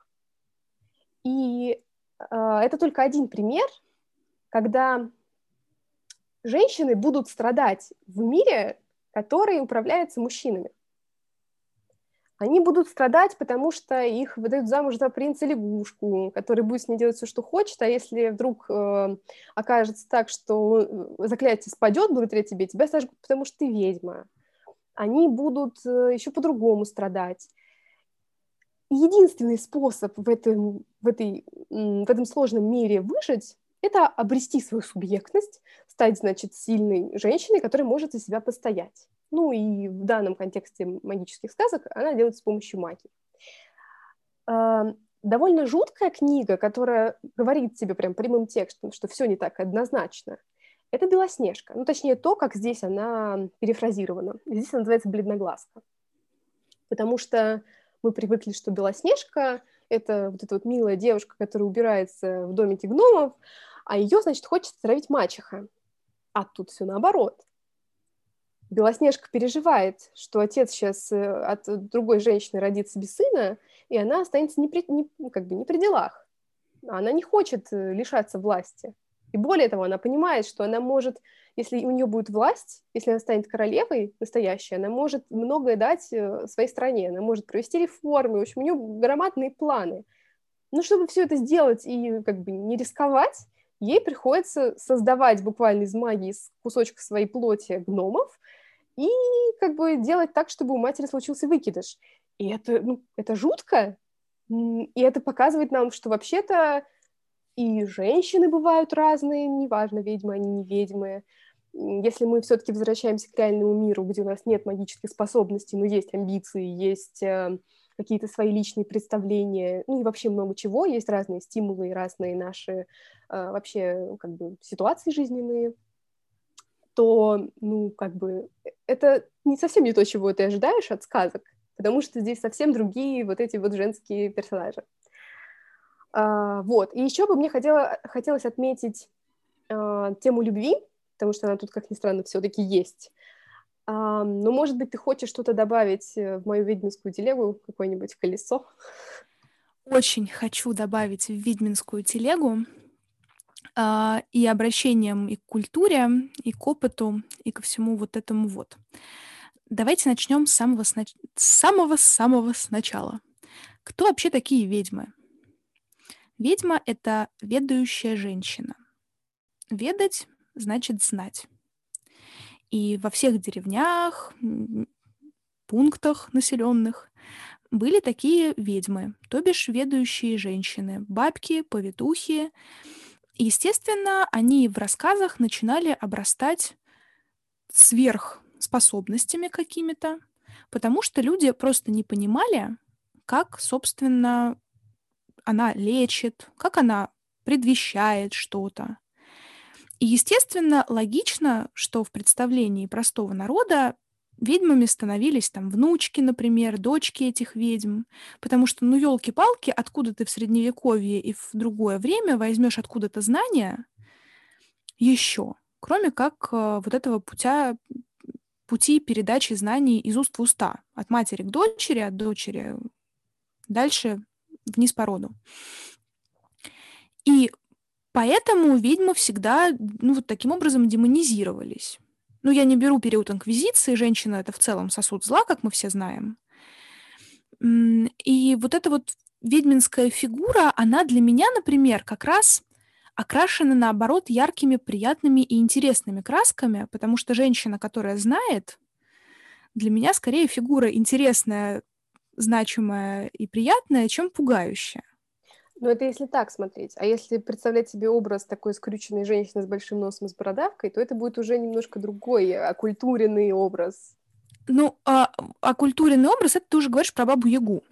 И э, это только один пример, когда женщины будут страдать в мире, который управляется мужчинами. Они будут страдать, потому что их выдают замуж за принца-лягушку, который будет с ней делать все, что хочет, а если вдруг э, окажется так, что э, заклятие спадет благодаря тебе, тебя сожгут, потому что ты ведьма они будут э, еще по-другому страдать. единственный способ в этом, в, этой, в этом сложном мире выжить — это обрести свою субъектность, стать, значит, сильной женщиной, которая может за себя постоять. Ну и в данном контексте магических сказок она делает с помощью магии. А, довольно жуткая книга, которая говорит тебе прям прямым текстом, что все не так однозначно. Это Белоснежка. Ну, точнее, то, как здесь она перефразирована. Здесь она называется Бледноглазка. Потому что мы привыкли, что Белоснежка — это вот эта вот милая девушка, которая убирается в домике гномов, а ее, значит, хочет травить мачеха. А тут все наоборот. Белоснежка переживает, что отец сейчас э, от другой женщины родит себе сына, и она останется не при, не, как бы не при делах. Она не хочет э, лишаться власти. И более того, она понимает, что она может, если у нее будет власть, если она станет королевой настоящей, она может многое дать э, своей стране, она может провести реформы, в общем, у нее громадные планы. Но чтобы все это сделать и как бы не рисковать, ей приходится создавать буквально из магии, из кусочка своей плоти гномов и как бы делать так, чтобы у матери случился выкидыш. И это, ну, это жутко, и это показывает нам, что вообще-то и женщины бывают разные, неважно, ведьмы они, не ведьмы. Если мы все-таки возвращаемся к реальному миру, где у нас нет магических способностей, но есть амбиции, есть э, какие-то свои личные представления, ну и вообще много чего, есть разные стимулы и разные наши э, вообще как бы ситуации жизненные, то, ну, как бы, это не совсем не то, чего ты ожидаешь от сказок, потому что здесь совсем другие вот эти вот женские персонажи. А, вот, и еще бы мне хотела, хотелось отметить а, тему любви, потому что она тут, как ни странно, все-таки есть. А, но, может быть, ты хочешь что-то добавить э, в мою ведьминскую телегу, какое-нибудь колесо? Очень хочу добавить в ведьминскую телегу и обращением и к культуре, и к опыту, и ко всему вот этому вот. Давайте начнем с самого, снач... самого сначала. Кто вообще такие ведьмы? Ведьма — это ведающая женщина. Ведать значит знать. И во всех деревнях, пунктах населенных были такие ведьмы, то бишь ведающие женщины, бабки, повитухи. Естественно, они в рассказах начинали обрастать сверхспособностями какими-то, потому что люди просто не понимали, как, собственно, она лечит, как она предвещает что-то. И, естественно, логично, что в представлении простого народа ведьмами становились там внучки, например, дочки этих ведьм, потому что, ну, елки-палки, откуда ты в средневековье и в другое время возьмешь откуда-то знания еще, кроме как э, вот этого путя, пути передачи знаний из уст в уста, от матери к дочери, от дочери дальше вниз по роду. И Поэтому ведьмы всегда, ну, вот таким образом демонизировались. Ну, я не беру период инквизиции, женщина — это в целом сосуд зла, как мы все знаем. И вот эта вот ведьминская фигура, она для меня, например, как раз окрашена, наоборот, яркими, приятными и интересными красками, потому что женщина, которая знает, для меня скорее фигура интересная, значимая и приятная, чем пугающая. Ну, это если так смотреть. А если представлять себе образ такой скрюченной женщины с большим носом и с бородавкой, то это будет уже немножко другой, окультуренный образ. Ну, а, окультуренный образ — это ты уже говоришь про Бабу-Ягу.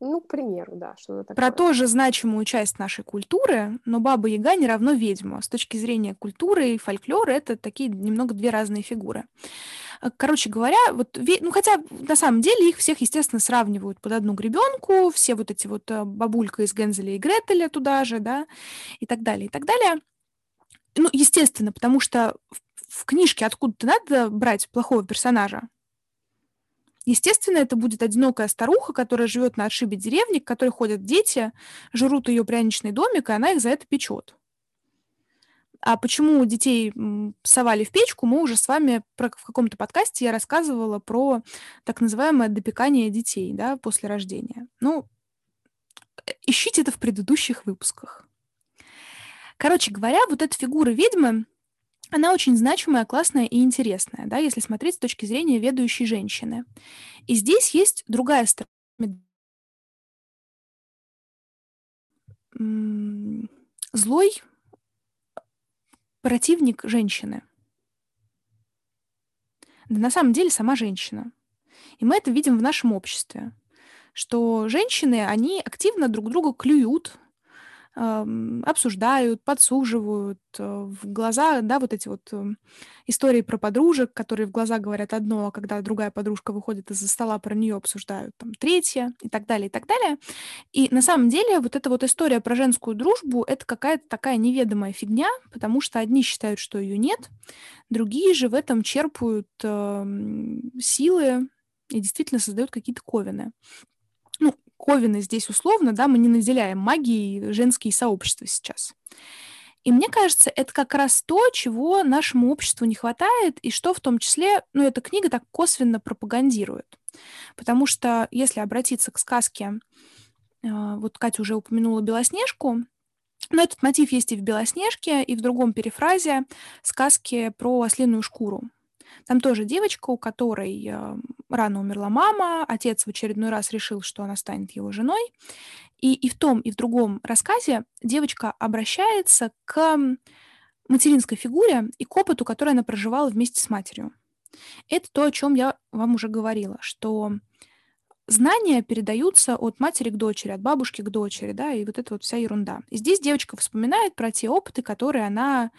Ну, к примеру, да, что-то такое. Про тоже значимую часть нашей культуры, но Баба-Яга не равно ведьма. С точки зрения культуры и фольклора это такие немного две разные фигуры. Э, короче говоря, вот, ну хотя на самом деле их всех, естественно, сравнивают под одну гребенку, все вот эти вот э, бабулька из Гензеля и Гретеля туда же, да, и так далее, и так далее. Ну, естественно, потому что в, в книжке откуда-то надо брать плохого персонажа. Естественно, это будет одинокая старуха, которая живет на отшибе деревни, к которой ходят дети, жрут ее пряничный домик, и она их за это печет. А почему детей совали в печку, мы уже с вами про, в каком-то подкасте я рассказывала про так называемое допекание детей да, после рождения. Ну, э, ищите это в предыдущих выпусках. Короче говоря, вот эта фигура ведьмы, она очень значимая, классная и интересная, да, если смотреть с точки зрения ведущей женщины. И здесь есть другая сторона злой противник женщины. Да на самом деле сама женщина. И мы это видим в нашем обществе, что женщины, они активно друг друга клюют, обсуждают, подсуживают э, в глаза, да, вот эти вот эм, истории про подружек, которые в глаза говорят одно, а когда другая подружка выходит из-за стола, про нее обсуждают там третье и так далее, и так далее. И на самом деле вот эта вот история про женскую дружбу — это какая-то такая неведомая фигня, потому что одни считают, что ее нет, другие же в этом черпают э, силы и действительно создают какие-то ковины. Ковины здесь условно, да, мы не наделяем магией женские сообщества сейчас. И мне кажется, это как раз то, чего нашему обществу не хватает, и что в том числе, ну, эта книга так косвенно пропагандирует. Потому что если обратиться к сказке, а, вот Катя уже упомянула Белоснежку, но этот мотив есть и в «Белоснежке», и в другом перефразе сказки про ослиную шкуру. Там тоже девочка, у которой э, рано умерла мама, отец в очередной раз решил, что она станет его женой. И, и в том, и в другом рассказе девочка обращается к материнской фигуре и к опыту, который она проживала вместе с матерью. Это то, о чем я вам уже говорила, что знания передаются от матери к дочери, от бабушки к дочери, да, и вот это вот вся ерунда. И здесь девочка вспоминает про те опыты, которые она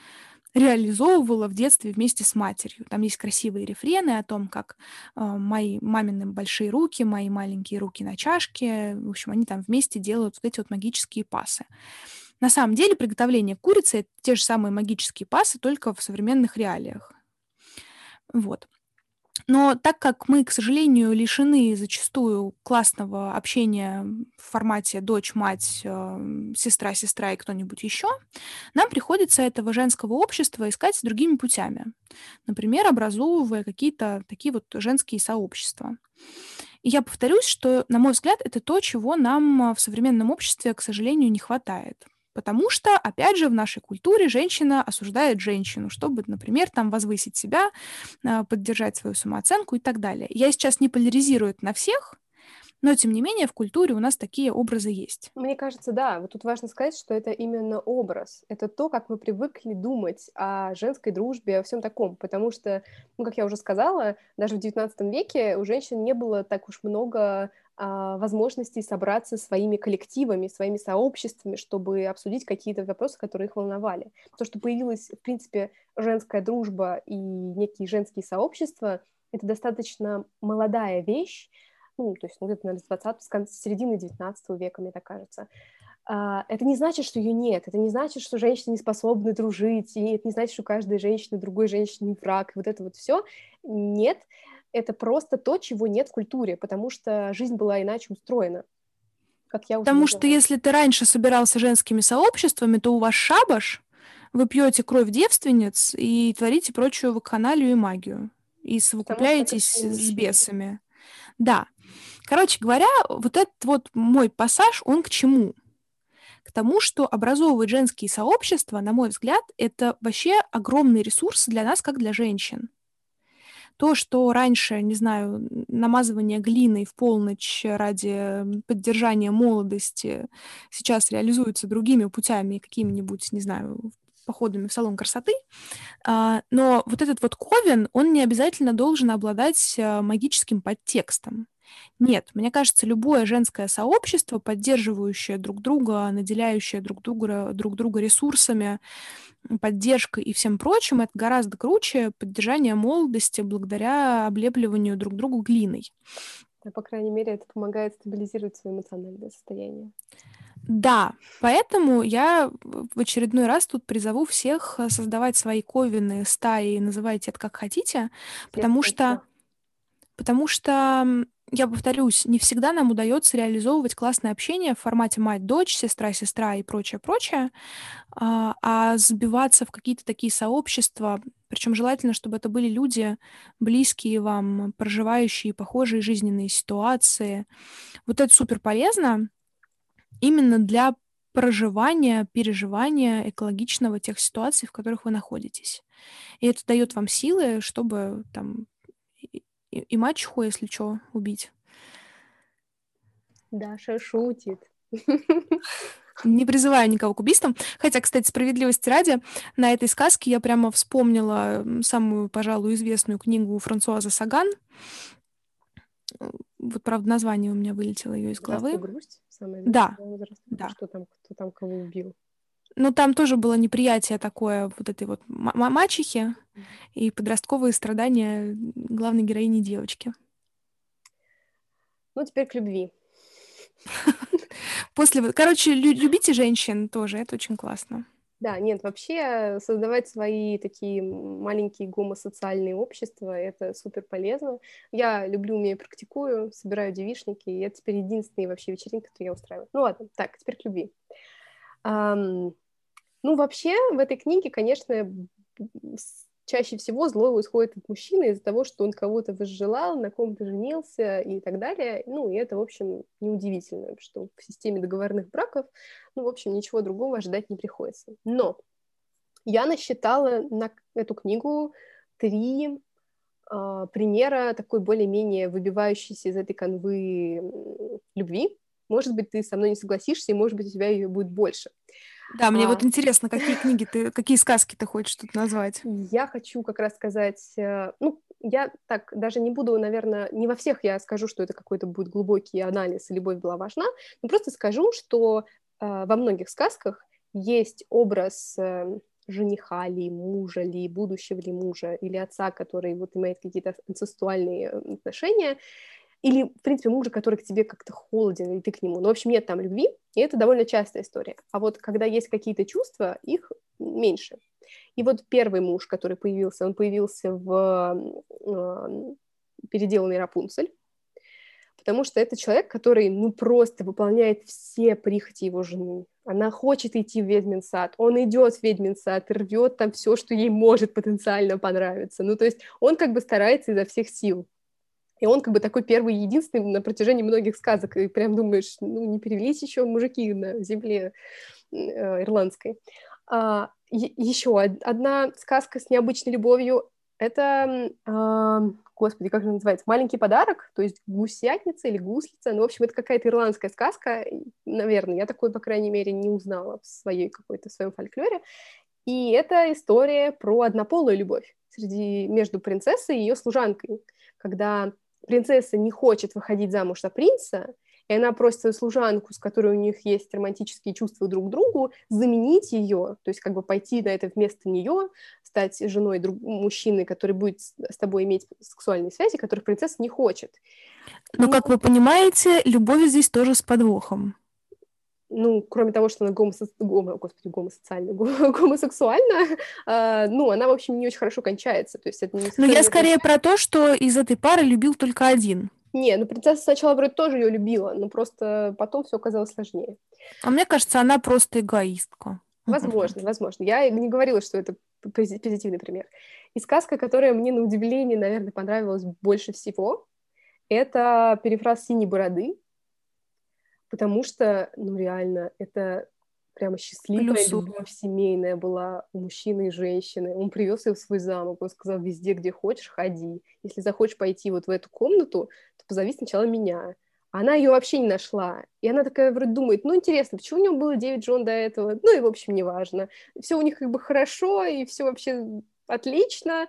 реализовывала в детстве вместе с матерью. Там есть красивые рефрены о том, как э, мои мамины большие руки, мои маленькие руки на чашке. В общем, они там вместе делают вот эти вот магические пасы. На самом деле приготовление курицы — это те же самые магические пасы, только в современных реалиях. Вот. Но так как мы, к сожалению, лишены зачастую классного общения в формате дочь-мать, э, сестра-сестра и кто-нибудь еще, нам приходится этого женского общества искать другими путями. Например, образовывая какие-то такие вот женские сообщества. И я повторюсь, что, на мой взгляд, это то, чего нам в современном обществе, к сожалению, не хватает. Потому что, опять же, в нашей культуре женщина осуждает женщину, чтобы, например, там возвысить себя, а, поддержать свою самооценку и так далее. Я сейчас не поляризирую это на всех, но, тем не менее, в культуре у нас такие образы есть. Мне кажется, да. Вот тут важно сказать, что это именно образ. Это то, как мы привыкли думать о женской дружбе, о всем таком. Потому что, ну, как я уже сказала, даже в XIX веке у женщин не было так уж много возможностей собраться своими коллективами, своими сообществами, чтобы обсудить какие-то вопросы, которые их волновали. То, что появилась, в принципе, женская дружба и некие женские сообщества, это достаточно молодая вещь, ну, то есть, ну, где-то, наверное, с 20 с середины 19 века, мне так кажется. А, это не значит, что ее нет, это не значит, что женщины не способны дружить, и это не значит, что каждая женщина другой женщине враг, вот это вот все. Нет, это просто то, чего нет в культуре, потому что жизнь была иначе устроена. Как я потому что если ты раньше собирался женскими сообществами, то у вас шабаш, вы пьете кровь девственниц и творите прочую вакханалию и магию. И совокупляетесь с бесами. Да. Короче говоря, вот этот вот мой пассаж, он к чему? К тому, что образовывать женские сообщества, на мой взгляд, это вообще огромный ресурс для нас, как для женщин. То, что раньше, не знаю, намазывание глиной в полночь ради поддержания молодости сейчас реализуется другими путями, какими-нибудь, не знаю, походами в салон красоты. А, но вот этот вот ковен, он не обязательно должен обладать а, магическим подтекстом. Нет, мне кажется, любое женское сообщество, поддерживающее друг друга, наделяющее друг друга, друг друга ресурсами, поддержкой и всем прочим, это гораздо круче поддержания молодости благодаря облепливанию друг другу глиной. Да, по крайней мере, это помогает стабилизировать свое эмоциональное состояние. Да, поэтому я в очередной раз тут призову всех э, создавать свои ковины, стаи, называйте это как хотите, потому что, потому что я повторюсь, не всегда нам удается реализовывать классное общение в формате мать-дочь, сестра-сестра и прочее-прочее, а, а сбиваться в какие-то такие сообщества, причем желательно, чтобы это были люди, близкие вам, проживающие похожие жизненные ситуации. Вот это супер полезно именно для проживания, переживания экологичного тех ситуаций, в которых вы находитесь. И это дает вам силы, чтобы там и, и мачеху, если что, убить. Даша шутит. Не призываю никого к убийствам. Хотя, кстати, справедливости ради, на этой сказке я прямо вспомнила самую, пожалуй, известную книгу Франсуаза Саган. Вот, правда, название у меня вылетело ее из головы. да. да. Что там, кто там кого убил? Ну, там тоже было неприятие такое вот этой вот мачехи и подростковые страдания главной героини девочки. Ну, теперь к любви. После, короче, любите женщин тоже, это очень классно. Да, нет, вообще создавать свои такие маленькие гомосоциальные общества, это супер полезно. Я люблю, умею, практикую, собираю девишники, и это теперь единственные вообще вечеринки, которые я устраиваю. Ну ладно, так, теперь к любви. Um, ну, вообще, в этой книге, конечно, чаще всего зло исходит от мужчины из-за того, что он кого-то возжелал, на ком-то женился и так далее. Ну, и это, в общем, неудивительно, что в системе договорных браков, ну, в общем, ничего другого ожидать не приходится. Но я насчитала на эту книгу три э, примера такой более-менее выбивающейся из этой канвы любви. Может быть, ты со мной не согласишься, и, может быть, у тебя ее будет больше. Да, мне а... вот интересно, какие книги ты, какие сказки ты хочешь тут назвать? Я хочу как раз сказать, э, ну, я так даже не буду, наверное, не во всех я скажу, что это какой-то будет глубокий анализ, и любовь была важна, но просто скажу, что э, во многих сказках есть образ э, жениха ли, мужа ли, будущего ли мужа или отца, который вот имеет какие-то инцестуальные отношения, или, в принципе, мужа, который к тебе как-то холоден, или ты к нему. Ну, в общем, нет там любви, и это довольно частая история. А вот когда есть какие-то чувства, их меньше. И вот первый муж, который появился, он появился в э, переделанной Рапунцель, потому что это человек, который, ну, просто выполняет все прихоти его жены. Она хочет идти в ведьмин сад, он идет в ведьмин сад, рвет там все, что ей может потенциально понравиться. Ну, то есть он как бы старается изо всех сил. И он как бы такой первый единственный на протяжении многих сказок. И прям думаешь, ну, не перевелись еще мужики на земле э, ирландской. А, еще одна сказка с необычной любовью. Это, э, господи, как же называется? «Маленький подарок», то есть гусятница или гуслица. Ну, в общем, это какая-то ирландская сказка, наверное. Я такой, по крайней мере, не узнала в своей какой-то в своем фольклоре. И это история про однополую любовь среди, между принцессой и ее служанкой, когда принцесса не хочет выходить замуж за принца, и она просит свою служанку, с которой у них есть романтические чувства друг к другу, заменить ее, то есть как бы пойти на это вместо нее, стать женой друг... мужчины, который будет с тобой иметь сексуальные связи, которых принцесса не хочет. Но, как вы понимаете, любовь здесь тоже с подвохом ну, кроме того, что она гомосо... гомо... Господи, гомосоциальна, гомосексуальна, э, ну, она, в общем, не очень хорошо кончается. То есть это не Ну, я скорее про то, что из этой пары любил только один. Не, ну принцесса сначала вроде тоже ее любила, но просто потом все оказалось сложнее. А мне кажется, она просто эгоистка. Возможно, возможно. Я не говорила, что это позитивный пример. И сказка, которая мне на удивление, наверное, понравилась больше всего, это перефраз «Синей бороды», потому что, ну, реально, это прямо счастливая Плюсу. любовь семейная была у мужчины и женщины. Он привез ее в свой замок, он сказал, везде, где хочешь, ходи. Если захочешь пойти вот в эту комнату, то позови сначала меня. Она ее вообще не нашла. И она такая вроде думает, ну, интересно, почему у него было 9 жен до этого? Ну, и, в общем, неважно. Все у них как бы хорошо, и все вообще отлично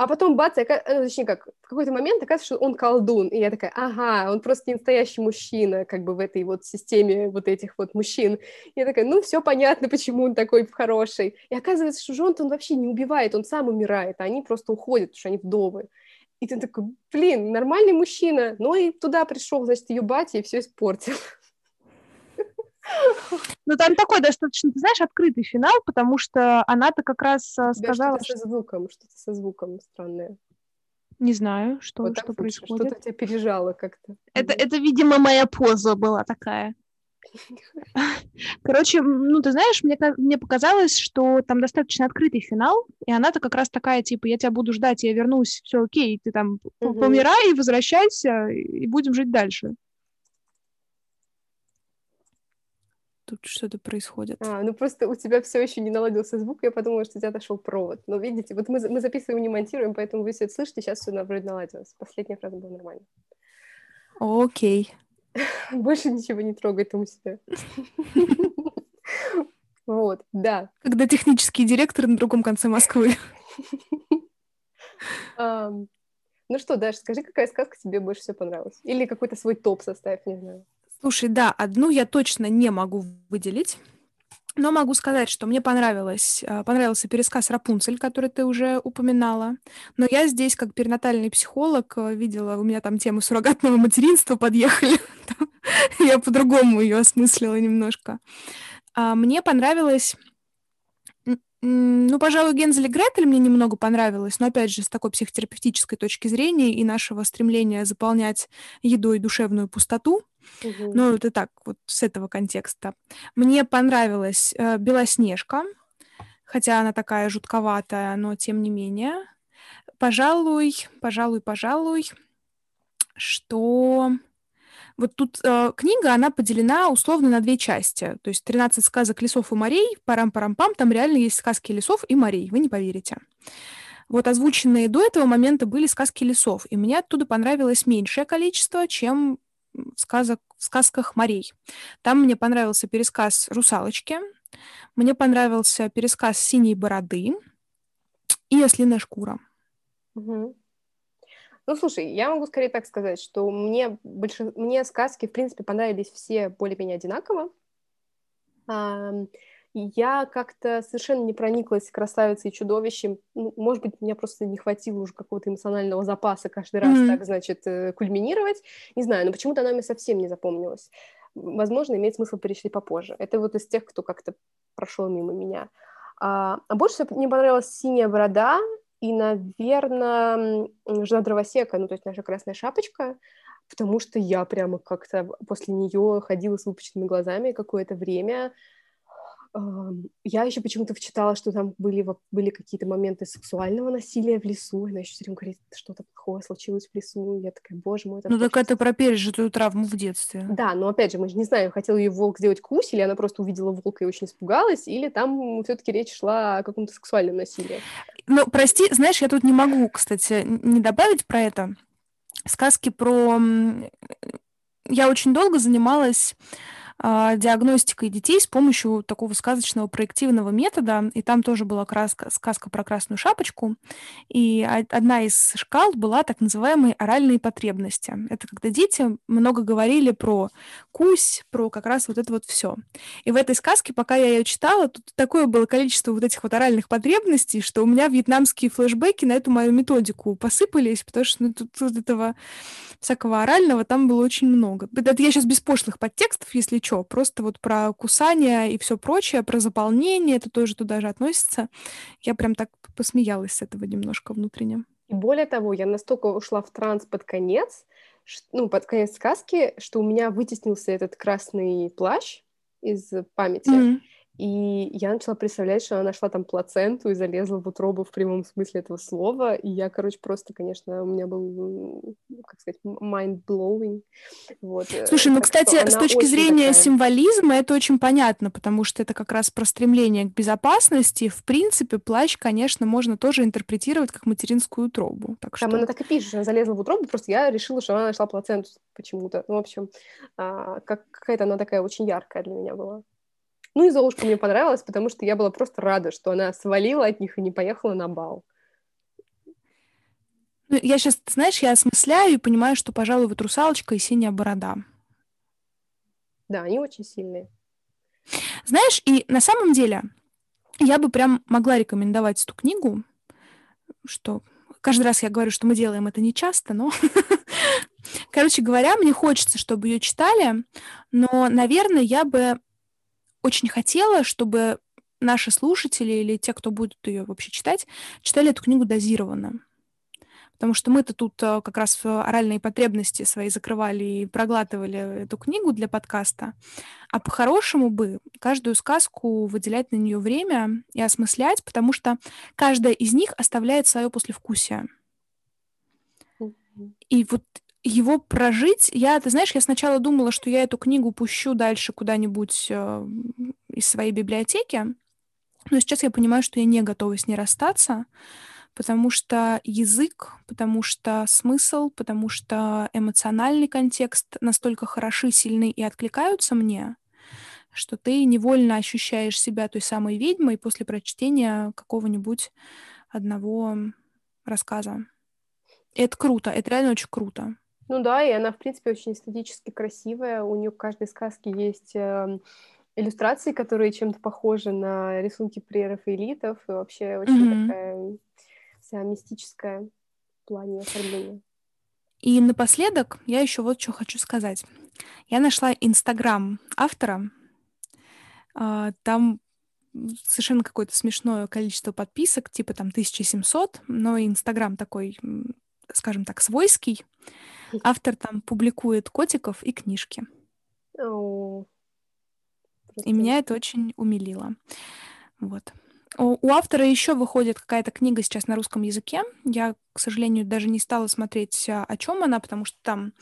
а потом бац, я, ну, точнее как, в какой-то момент оказывается, что он колдун, и я такая, ага, он просто не настоящий мужчина, как бы в этой вот системе вот этих вот мужчин. И я такая, ну, все понятно, почему он такой хороший. И оказывается, что жен он вообще не убивает, он сам умирает, а они просто уходят, потому что они вдовы. И ты такой, блин, нормальный мужчина, но и туда пришел, значит, ее батя и все испортил. Ну, там такой достаточно, ты знаешь, открытый финал, потому что она-то как раз э, сказала... Что-то со звуком, что-то со звуком странное. Не знаю, что, вот что происходит. Что-то тебя пережало как-то. Это, это, видимо, моя поза была такая. Короче, ну, ты знаешь, мне, мне показалось, что там достаточно открытый финал, и она-то как раз такая, типа, я тебя буду ждать, я вернусь, все окей, ты там угу. помирай, возвращайся, и будем жить дальше. Тут что-то происходит. А, ну просто у тебя все еще не наладился звук, я подумала, что у тебя отошел провод. Но видите, вот мы, мы записываем, не монтируем, поэтому вы все это слышите, сейчас все вроде наладилось. Последняя фраза была нормально. Окей. Больше ничего не трогай там у себя. Вот, да. Когда технический директор на другом конце Москвы. Ну что, Даша, скажи, какая сказка тебе больше всего понравилась? Или какой-то свой топ составь, не знаю. Слушай, да, одну я точно не могу выделить. Но могу сказать, что мне понравилось, а, понравился пересказ «Рапунцель», который ты уже упоминала. Но я здесь, как перинатальный психолог, э, видела, у меня там темы суррогатного материнства подъехали. Я по-другому ее осмыслила немножко. А, мне понравилось ну, пожалуй, Гензель и Гретель мне немного понравилось, но, опять же, с такой психотерапевтической точки зрения и нашего стремления заполнять едой душевную пустоту. Угу. Ну, это так, вот с этого контекста. Мне понравилась э, Белоснежка, хотя она такая жутковатая, но тем не менее. Пожалуй, пожалуй, пожалуй, что вот тут э, книга, она поделена условно на две части. То есть 13 сказок лесов и морей, парам-парам-пам, там реально есть сказки лесов и морей, вы не поверите. Вот озвученные до этого момента были сказки лесов, и мне оттуда понравилось меньшее количество, чем сказок, в сказках морей. Там мне понравился пересказ «Русалочки», мне понравился пересказ «Синей бороды» и «Ослиная шкура». Угу. Ну, слушай, я могу скорее так сказать, что мне, больше... мне сказки, в принципе, понравились все более-менее одинаково. А, я как-то совершенно не прониклась красавицей и чудовищем. Ну, может быть, мне просто не хватило уже какого-то эмоционального запаса каждый раз mm-hmm. так, значит, э, кульминировать. Не знаю, но почему-то она мне совсем не запомнилась. Возможно, имеет смысл перечислить попозже. Это вот из тех, кто как-то прошел мимо меня. А, а больше всего мне понравилась «Синяя борода», и, наверное, жена дровосека, ну, то есть наша красная шапочка, потому что я прямо как-то после нее ходила с выпученными глазами какое-то время. Я еще почему-то вчитала, что там были, были какие-то моменты сексуального насилия в лесу. Она еще все время говорит, что-то плохое случилось в лесу. Я такая, боже мой. Это ну, так это про пережитую травму в детстве. Да, но опять же, мы же не знаем, хотел ее волк сделать кусь, или она просто увидела волка и очень испугалась, или там все-таки речь шла о каком-то сексуальном насилии. Ну, прости, знаешь, я тут не могу, кстати, не добавить про это. Сказки про... Я очень долго занималась диагностикой детей с помощью такого сказочного проективного метода. И там тоже была краска, сказка про красную шапочку. И одна из шкал была так называемые оральные потребности. Это когда дети много говорили про кусь, про как раз вот это вот все. И в этой сказке, пока я ее читала, тут такое было количество вот этих вот оральных потребностей, что у меня вьетнамские флешбеки на эту мою методику посыпались, потому что ну, тут, тут этого всякого орального там было очень много. Это я сейчас без пошлых подтекстов, если что, просто вот про кусание и все прочее, про заполнение, это тоже туда же относится. Я прям так посмеялась с этого немножко внутренне. И более того, я настолько ушла в транс под конец, ну, под конец сказки, что у меня вытеснился этот красный плащ из памяти. Mm-hmm. И я начала представлять, что она нашла там плаценту и залезла в утробу в прямом смысле этого слова. И я, короче, просто, конечно, у меня был, как сказать, mind-blowing. Вот. Э, Слушай, ну, кстати, с точки зрения такая... символизма это очень понятно, потому что это как раз про стремление к безопасности. В принципе, плащ, конечно, можно тоже интерпретировать как материнскую утробу. Так что... Там она так и пишет, она залезла в утробу, просто я решила, что она нашла плаценту почему-то. Ну, в общем, а, как, какая-то она такая очень яркая для меня была. Ну и Золушка мне понравилась, потому что я была просто рада, что она свалила от них и не поехала на бал. Ну, я сейчас, знаешь, я осмысляю и понимаю, что, пожалуй, вот «Русалочка» и «Синяя борода». Да, они очень сильные. Знаешь, и на самом деле я бы прям могла рекомендовать эту книгу, что каждый раз я говорю, что мы делаем это не часто, но... Короче говоря, мне хочется, чтобы ее читали, но, наверное, я бы очень хотела, чтобы наши слушатели или те, кто будет ее вообще читать, читали эту книгу дозированно. Потому что мы-то тут э, как раз оральные потребности свои закрывали и проглатывали эту книгу для подкаста. А по-хорошему бы каждую сказку выделять на нее время и осмыслять, потому что каждая из них оставляет свое послевкусие. И вот его прожить, я, ты знаешь, я сначала думала, что я эту книгу пущу дальше куда-нибудь э, из своей библиотеки, но сейчас я понимаю, что я не готова с ней расстаться, потому что язык, потому что смысл, потому что эмоциональный контекст настолько хороши, сильны и откликаются мне, что ты невольно ощущаешь себя той самой ведьмой после прочтения какого-нибудь одного рассказа. Это круто, это реально очень круто. Ну да, и она, в принципе, очень эстетически красивая. У нее в каждой сказке есть э, иллюстрации, которые чем-то похожи на рисунки прерафаэлитов. И вообще очень mm-hmm. такая вся мистическая в плане оформления. И напоследок я еще вот что хочу сказать. Я нашла Инстаграм автора. А, там совершенно какое-то смешное количество подписок, типа там 1700, но Инстаграм такой, скажем так, свойский. Автор там публикует котиков и книжки. И меня это очень умилило. Вот. У, у автора еще выходит какая-то книга сейчас на русском языке. Я, к сожалению, даже не стала смотреть, а, о чем она, потому что там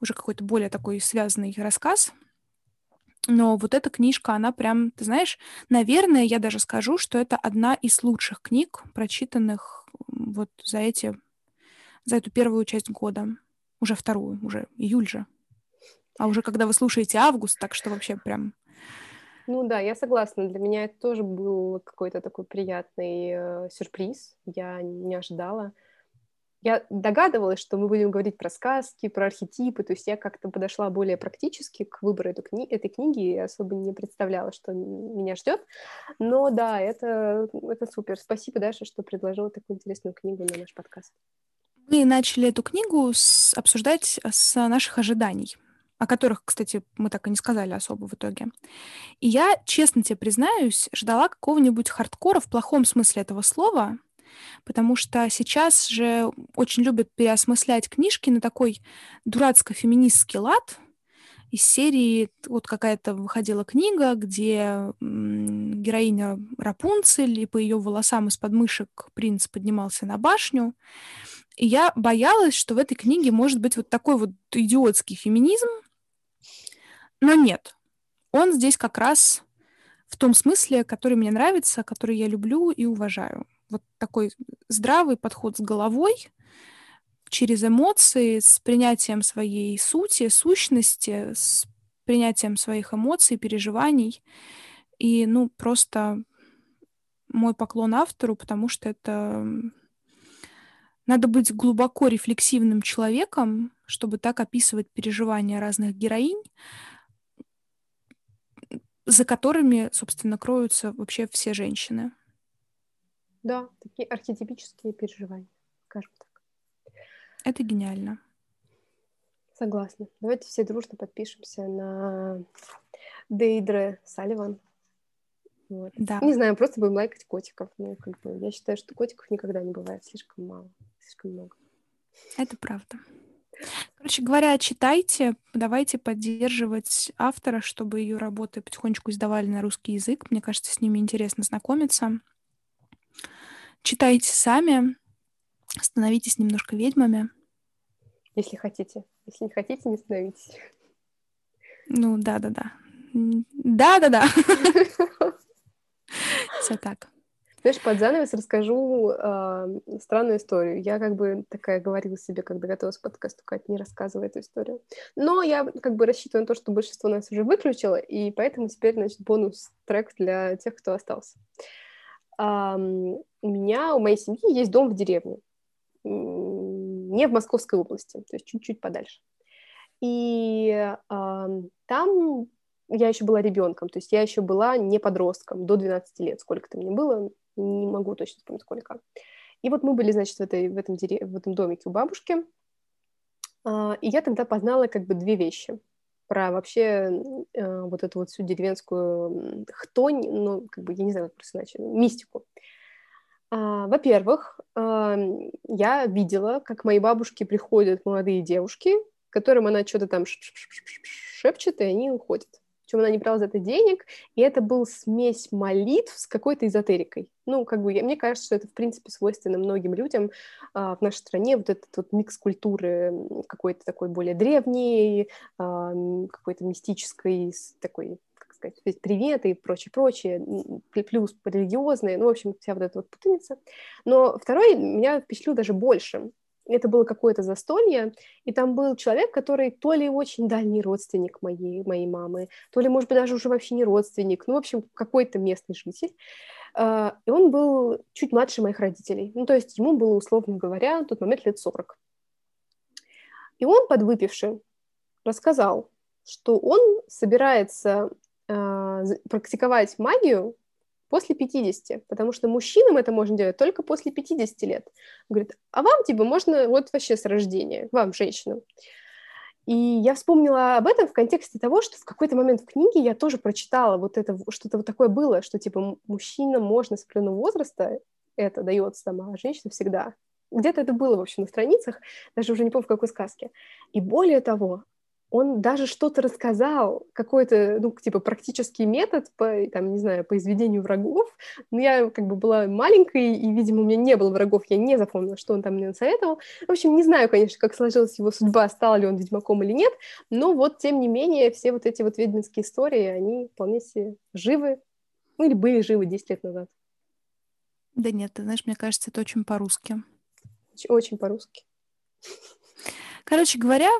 уже какой-то более такой связанный рассказ. Но вот эта книжка, она прям, ты знаешь, наверное, я даже скажу, что это одна из лучших книг, прочитанных вот за эти, за эту первую часть года уже вторую, уже июль же. А уже когда вы слушаете август, так что вообще прям... Ну да, я согласна. Для меня это тоже был какой-то такой приятный э, сюрприз. Я не ожидала. Я догадывалась, что мы будем говорить про сказки, про архетипы, то есть я как-то подошла более практически к выбору этой, кни- этой книги и особо не представляла, что меня ждет. Но да, это, это супер. Спасибо, Даша, что предложила такую интересную книгу на наш подкаст. Мы начали эту книгу с, обсуждать с наших ожиданий, о которых, кстати, мы так и не сказали особо в итоге. И я, честно тебе признаюсь, ждала какого-нибудь хардкора в плохом смысле этого слова, потому что сейчас же очень любят переосмыслять книжки на такой дурацко-феминистский лад, из серии вот какая-то выходила книга, где героиня Рапунцель, и по ее волосам из подмышек принц поднимался на башню. И я боялась, что в этой книге может быть вот такой вот идиотский феминизм, но нет. Он здесь как раз в том смысле, который мне нравится, который я люблю и уважаю. Вот такой здравый подход с головой, через эмоции, с принятием своей сути, сущности, с принятием своих эмоций, переживаний. И, ну, просто мой поклон автору, потому что это надо быть глубоко рефлексивным человеком, чтобы так описывать переживания разных героинь, за которыми, собственно, кроются вообще все женщины. Да, такие архетипические переживания, скажем так. Это гениально. Согласна. Давайте все дружно подпишемся на Дейдре Салливан. Вот. Да. Не знаю, просто будем лайкать котиков. Ну, как бы, я считаю, что котиков никогда не бывает слишком мало слишком много. Это правда. Короче говоря, читайте, давайте поддерживать автора, чтобы ее работы потихонечку издавали на русский язык. Мне кажется, с ними интересно знакомиться. Читайте сами, становитесь немножко ведьмами. Если хотите. Если не хотите, не становитесь. Ну, да-да-да. Да-да-да. Все так. Знаешь, под занавес расскажу э, странную историю. Я как бы такая говорила себе, когда готовилась к подкасту, Кать, не рассказывай эту историю. Но я как бы рассчитываю на то, что большинство нас уже выключило, и поэтому теперь, значит, бонус-трек для тех, кто остался. Э, у меня, у моей семьи есть дом в деревне, не в Московской области, то есть чуть-чуть подальше. И э, там я еще была ребенком, то есть я еще была не подростком, до 12 лет, сколько-то мне было, не могу точно вспомнить сколько. И вот мы были, значит, в, этой, в, этом, дере... в этом домике у бабушки, а, и я тогда познала как бы две вещи про вообще э, вот эту вот всю деревенскую хтонь, ну, как бы, я не знаю, как просто иначе, мистику. А, во-первых, а, я видела, как моей бабушке приходят молодые девушки, которым она что-то там шепчет, и они уходят чем она не брала за это денег, и это был смесь молитв с какой-то эзотерикой. Ну, как бы, мне кажется, что это, в принципе, свойственно многим людям а, в нашей стране, вот этот вот микс культуры какой-то такой более древний, а, какой-то мистической, такой сказать, привет и прочее, прочее, плюс религиозные, ну, в общем, вся вот эта вот путаница. Но второй меня впечатлил даже больше. Это было какое-то застолье, и там был человек, который то ли очень дальний родственник моей, моей мамы, то ли, может быть, даже уже вообще не родственник, ну, в общем, какой-то местный житель. А, и он был чуть младше моих родителей. Ну, то есть ему было, условно говоря, в тот момент лет 40. И он, подвыпивший, рассказал, что он собирается э, практиковать магию после 50, потому что мужчинам это можно делать только после 50 лет. Он говорит, а вам, типа, можно вот вообще с рождения, вам, женщинам. И я вспомнила об этом в контексте того, что в какой-то момент в книге я тоже прочитала вот это, что-то вот такое было, что, типа, мужчинам можно с определенного возраста, это дается там, а женщинам всегда. Где-то это было, в общем, на страницах, даже уже не помню, в какой сказке. И более того, он даже что-то рассказал, какой-то, ну, типа, практический метод по, там, не знаю, по изведению врагов. Но я как бы была маленькой, и, видимо, у меня не было врагов, я не запомнила, что он там мне советовал. В общем, не знаю, конечно, как сложилась его судьба, стал ли он ведьмаком или нет, но вот, тем не менее, все вот эти вот ведьминские истории, они вполне себе живы, ну, или были живы 10 лет назад. Да нет, ты знаешь, мне кажется, это очень по-русски. Очень по-русски. Короче говоря,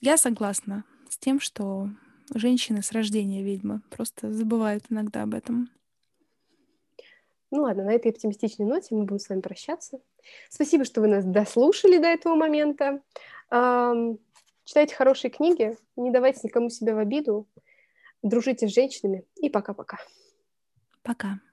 я согласна с тем, что женщины с рождения ведьмы просто забывают иногда об этом. Ну ладно, на этой оптимистичной ноте мы будем с вами прощаться. Спасибо, что вы нас дослушали до этого момента. Читайте хорошие книги, не давайте никому себя в обиду, дружите с женщинами и пока-пока. Пока. -пока. пока.